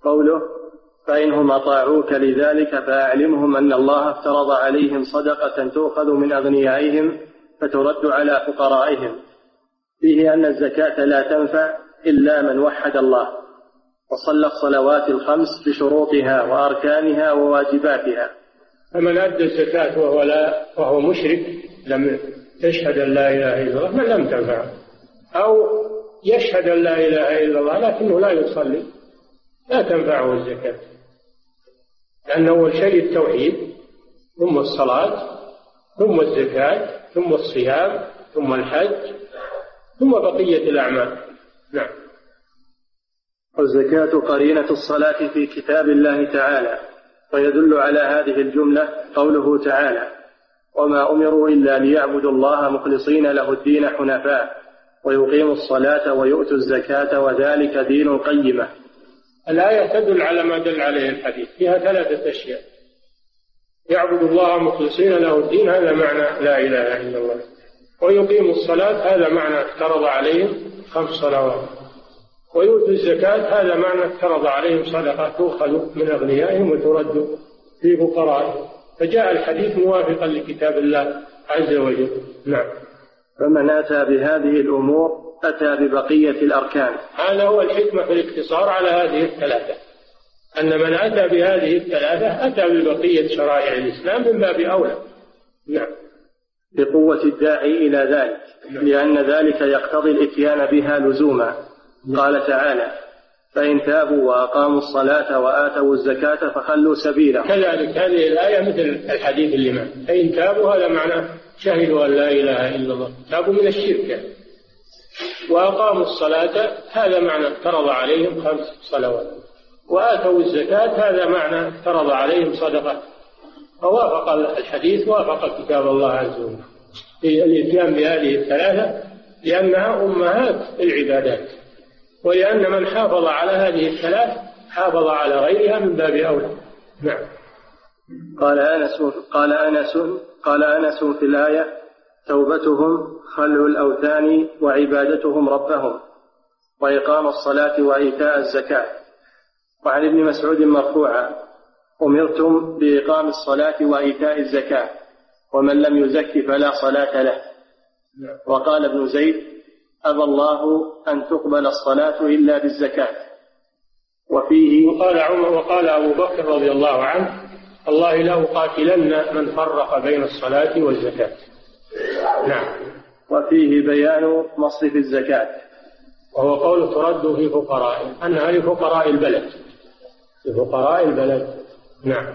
قوله فإنهم أطاعوك لذلك فأعلمهم أن الله افترض عليهم صدقة تؤخذ من أغنيائهم فترد على فقرائهم. فيه أن الزكاة لا تنفع إلا من وحد الله وصلى الصلوات الخمس بشروطها وأركانها وواجباتها. فمن أدى الزكاة وهو لا وهو مشرك لم يشهد أن لا إله إلا الله من لم تنفع. أو يشهد أن لا إله إلا الله لكنه لا يصلي لا تنفعه الزكاة. لأن أول شيء التوحيد ثم الصلاة ثم الزكاة ثم الصيام ثم الحج ثم بقية الأعمال. نعم. والزكاة قرينة الصلاة في كتاب الله تعالى ويدل على هذه الجملة قوله تعالى وما أمروا إلا ليعبدوا الله مخلصين له الدين حنفاء ويقيموا الصلاة ويؤتوا الزكاة وذلك دين القيمة الآية تدل على ما دل عليه الحديث فيها ثلاثة أشياء. يعبد الله مخلصين له الدين هذا معنى لا إله إلا الله. ويقيموا الصلاة هذا معنى افترض عليهم خمس صلوات. ويؤتوا الزكاة هذا معنى افترض عليهم صدقة تؤخذ من أغنيائهم وترد في فقرائهم. فجاء الحديث موافقا لكتاب الله عز وجل. نعم. فمن أتى بهذه الأمور أتى ببقية الأركان. هذا هو الحكمة في الاقتصار على هذه الثلاثة. أن من أتى بهذه الثلاثة أتى ببقية شرائع الإسلام من باب أولى نعم. بقوة الداعي إلى ذلك لأن ذلك يقتضي الإتيان بها لزوما. قال تعالى فإن تابوا وأقاموا الصلاة وآتوا الزكاة فخلوا سبيلهم. كذلك هذه الآية مثل الحديث اللي معه فإن تابوا هذا معنى شهدوا أن لا إله إلا الله. تابوا من الشرك. وأقاموا الصلاة هذا معنى افترض عليهم خمس صلوات. وآتوا الزكاة هذا معنى افترض عليهم صدقة. فوافق الحديث وافق كتاب الله عز وجل. في الاتيان بهذه الثلاثة لأنها أمهات العبادات ولأن من حافظ على هذه الثلاث حافظ على غيرها من باب أولى. نعم. قال أنس قال أنس قال أنس في الآية توبتهم خلع الأوثان وعبادتهم ربهم وإقام الصلاة وإيتاء الزكاة. وعن ابن مسعود مرفوعا أمرتم بإقام الصلاة وإيتاء الزكاة ومن لم يزك فلا صلاة له. وقال ابن زيد أبى الله أن تقبل الصلاة إلا بالزكاة. وفيه وقال عمر وقال أبو بكر رضي الله عنه الله لأقاتلن من فرق بين الصلاة والزكاة. نعم. وفيه بيان مصرف الزكاة. وهو قول ترد في فقراء أنها لفقراء البلد. لفقراء البلد. نعم.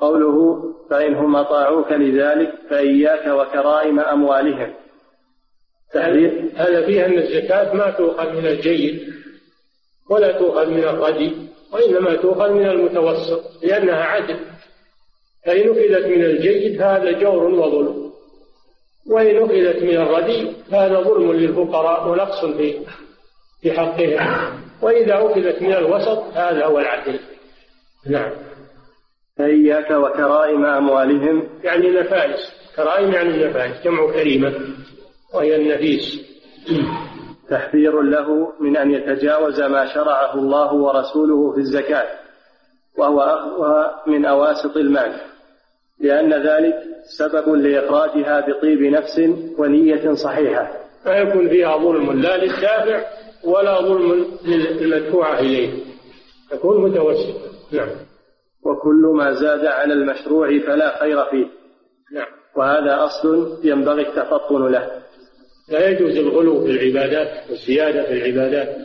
قوله فإنهم أطاعوك لذلك فإياك وكرائم أموالهم. هذا فيه أن الزكاة ما تؤخذ من الجيد ولا تؤخذ من الردي وإنما تؤخذ من المتوسط لأنها عدل. فإن أخذت من الجيد هذا جور وظلم. وإن أخذت من الردي هذا ظلم للفقراء ونقص في في حقهم. وإذا أخذت من الوسط هذا هو العدل. نعم. فإياك وكرائم أموالهم. يعني نفائس. كرائم يعني النفائس جمع كريمة وهي النفيس. تحذير له من أن يتجاوز ما شرعه الله ورسوله في الزكاة وهو أخذها من أواسط المال لأن ذلك سبب لإخراجها بطيب نفس ونية صحيحة. لا يكون فيها ظلم لا للدافع ولا ظلم للمدفوع إليه. تكون متوسطة نعم. وكل ما زاد على المشروع فلا خير فيه. نعم. وهذا أصل ينبغي التفطن له. لا يجوز الغلو في العبادات والزيادة في العبادات.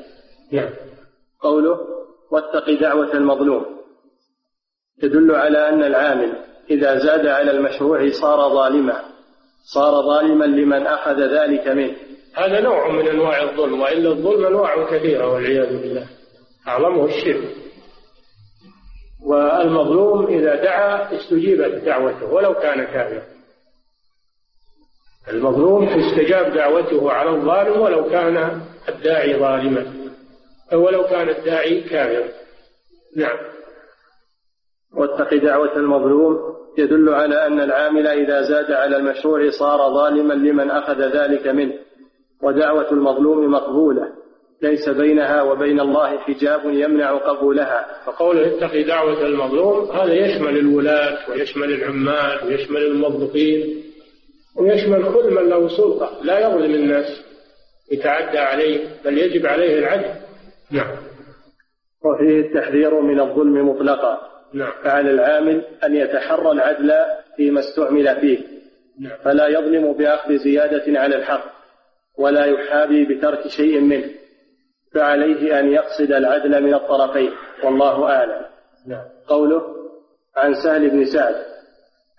نعم. قوله واتق دعوة المظلوم. تدل على أن العامل إذا زاد على المشروع صار ظالما. صار ظالما لمن أخذ ذلك منه. هذا نوع من أنواع الظلم وإلا الظلم أنواع كثيرة والعياذ بالله. أعظمه الشرك. والمظلوم إذا دعا استجيبت دعوته ولو كان كافرا. المظلوم استجاب دعوته على الظالم ولو كان الداعي ظالما ولو كان الداعي كافرا. نعم. واتق دعوة المظلوم. يدل على أن العامل إذا زاد على المشروع صار ظالما لمن أخذ ذلك منه. ودعوة المظلوم مقبولة. ليس بينها وبين الله حجاب يمنع قبولها. فقوله اتق دعوة المظلوم هذا يشمل الولاة ويشمل العمال ويشمل الموظفين ويشمل كل من له سلطة. لا يظلم الناس يتعدى عليه بل يجب عليه العدل. نعم. وفيه التحذير من الظلم مطلقا. نعم. فعلى العامل أن يتحرى العدل فيما استعمل فيه. نعم. فلا يظلم بأخذ زيادة على الحق ولا يحابي بترك شيء منه. فعليه أن يقصد العدل من الطرفين والله أعلم. نعم. قوله عن سهل بن سعد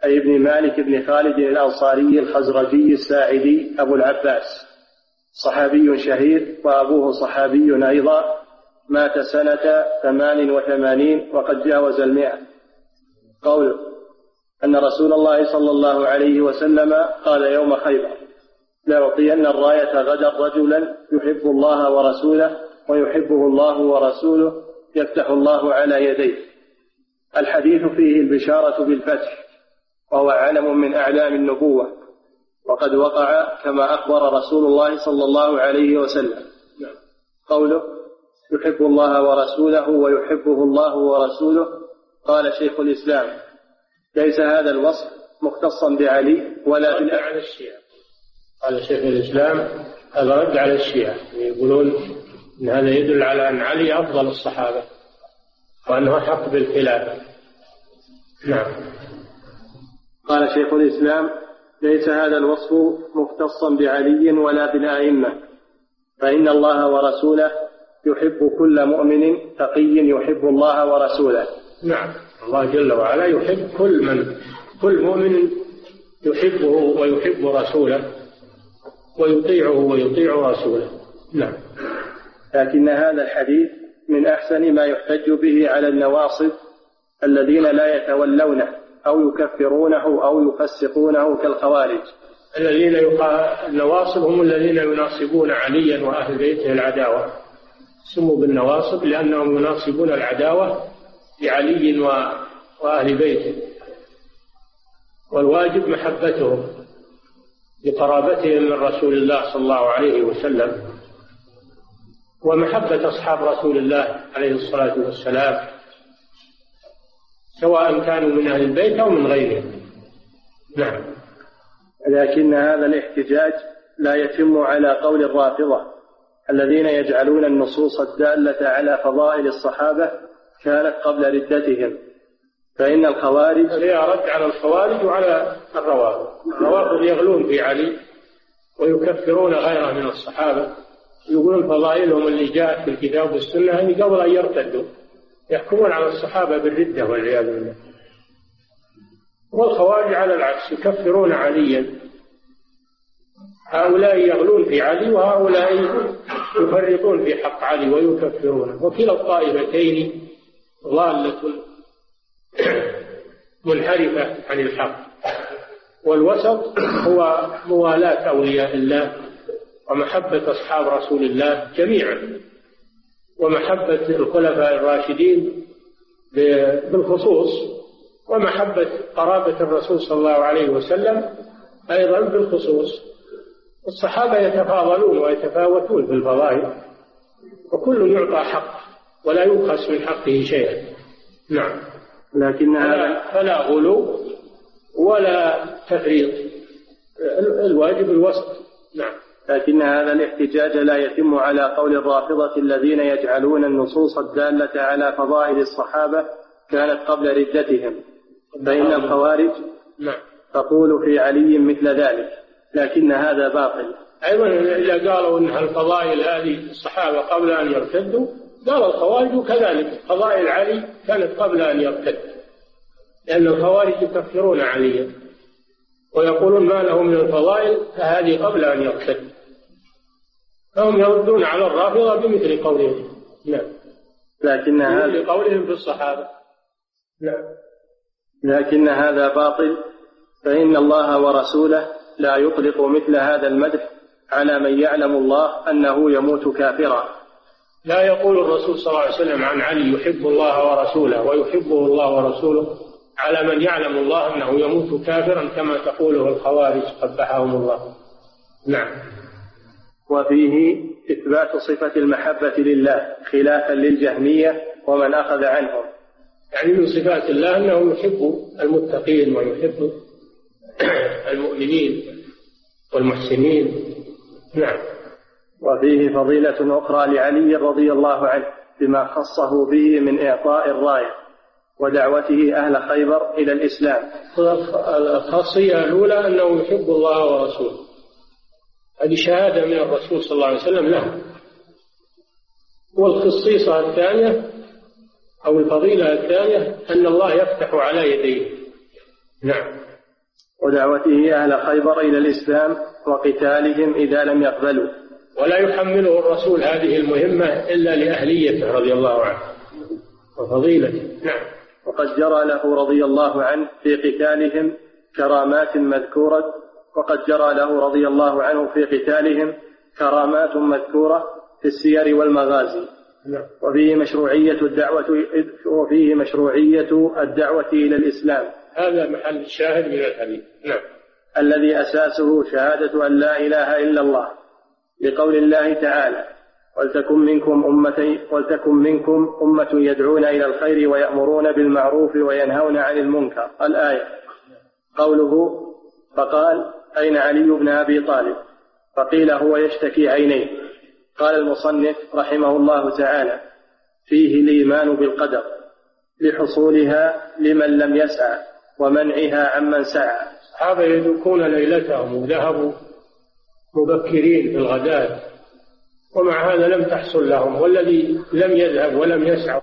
أي ابن مالك بن خالد الأنصاري الخزرجي الساعدي أبو العباس. صحابي شهير وأبوه صحابي أيضا مات سنة ثمان وثمانين وقد جاوز المئة. قوله أن رسول الله صلى الله عليه وسلم قال يوم خيبر. لأعطين الراية غدا رجلا يحب الله ورسوله ويحبه الله ورسوله يفتح الله على يديه. الحديث فيه البشارة بالفتح وهو علم من أعلام النبوة وقد وقع كما أخبر رسول الله صلى الله عليه وسلم. قوله يحب الله ورسوله ويحبه الله ورسوله قال شيخ الإسلام ليس هذا الوصف مختصا بعلي ولا رد على الشيعة. قال شيخ الإسلام هذا رد على الشيعة يقولون أن هذا يدل على أن علي أفضل الصحابة وأنه حق بالخلافة نعم. قال شيخ الإسلام ليس هذا الوصف مختصا بعلي ولا بالأئمة فإن الله ورسوله يحب كل مؤمن تقي يحب الله ورسوله. نعم. الله جل وعلا يحب كل من كل مؤمن يحبه ويحب رسوله. ويطيعه ويطيع رسوله. نعم. لكن هذا الحديث من أحسن ما يحتج به على النواصب الذين لا يتولونه أو يكفرونه أو يفسقونه كالخوارج. الذين النواصب هم الذين يناصبون عليا وأهل بيته العداوة. سموا بالنواصب لأنهم يناصبون العداوة لعلي وأهل بيته. والواجب محبتهم. لقرابتهم من رسول الله صلى الله عليه وسلم ومحبة أصحاب رسول الله عليه الصلاة والسلام سواء كانوا من أهل البيت أو من غيرهم. نعم. لكن هذا الاحتجاج لا يتم على قول الرافضة الذين يجعلون النصوص الدالة على فضائل الصحابة كانت قبل ردتهم. فإن الخوارج هي رد على الخوارج وعلى الروافض. الروافض يغلون في علي ويكفرون غيره من الصحابة. يقولون فضائلهم اللي جاءت في الكتاب والسنة هذه قبل أن يرتدوا يحكمون على الصحابة بالردة والعياذ بالله. والخوارج على العكس يكفرون عليا. هؤلاء يغلون في علي وهؤلاء يفرطون في حق علي ويكفرونه. وكلا الطائفتين ضالة [COUGHS] منحرفة عن الحق. والوسط هو موالاة أولياء الله ومحبة أصحاب رسول الله جميعا ومحبة الخلفاء الراشدين بالخصوص ومحبة قرابة الرسول صلى الله عليه وسلم أيضا بالخصوص. الصحابة يتفاضلون ويتفاوتون في الفضائل وكل يعطى حق ولا يبخس من حقه شيئا. نعم. لكن هذا فلا غلو ولا تفريط. الواجب الوسط نعم. لكن هذا الاحتجاج لا يتم على قول الرافضة الذين يجعلون النصوص الدالة على فضائل الصحابة كانت قبل ردتهم. فإن الخوارج نعم. تقول في علي مثل ذلك لكن هذا باطل. أيضا إذا قالوا أن الفضائل هذه الصحابة قبل أن يرتدوا قال الخوارج كذلك. فضائل علي كانت قبل أن يرتد لأن الخوارج يكفرون عليا ويقولون ما له من الفضائل فهذه قبل أن يرتد. فهم يردون على الرافضة بمثل قولهم. نعم. لكن هذا بمثل قولهم في الصحابة. نعم. لكن هذا باطل فإن الله ورسوله لا يطلق مثل هذا المدح على من يعلم الله أنه يموت كافرا. لا يقول الرسول صلى الله عليه وسلم عن علي يحب الله ورسوله ويحبه الله ورسوله على من يعلم الله أنه يموت كافرا كما تقوله الخوارج قبحهم الله. نعم. وفيه إثبات صفة المحبة لله خلافا للجهمية ومن أخذ عنهم. يعني من صفات الله أنه يحب المتقين ويحب [CLEARS THROAT] المؤمنين والمحسنين. نعم. وفيه فضيلة أخرى لعلي رضي الله عنه بما خصه به من إعطاء الراية ودعوته أهل خيبر إلى الإسلام. الخاصية الأولى أنه يحب الله ورسوله. هذه شهادة من الرسول صلى الله عليه وسلم له. والخصيصة الثانية أو الفضيلة الثانية أن الله يفتح على يديه. نعم. ودعوته أهل خيبر إلى الإسلام وقتالهم إذا لم يقبلوا. ولا يحمله الرسول هذه المهمة إلا لأهليته رضي الله عنه وفضيلته. نعم. وقد جرى له رضي الله عنه في قتالهم كرامات مذكورة. وقد جرى له رضي الله عنه في قتالهم كرامات مذكورة في السير والمغازي. نعم. وفيه مشروعية الدعوة وفيه مشروعية الدعوة إلى الإسلام. هذا محل الشاهد من الحديث. نعم. الذي أساسه شهادة أن لا إله إلا الله. لقول الله تعالى ولتكن منكم أمة ولتكن منكم أمة يدعون إلى الخير ويأمرون بالمعروف وينهون عن المنكر. الآية. قوله فقال أين علي بن أبي طالب؟ فقيل هو يشتكي عينيه. قال المصنف رحمه الله تعالى فيه الإيمان بالقدر لحصولها لمن لم يسعى ومنعها عمن سعى. الصحابة يدركون ليلتهم وذهبوا مبكرين في الغداة. ومع هذا لم تحصل لهم والذي لم يذهب ولم يسعى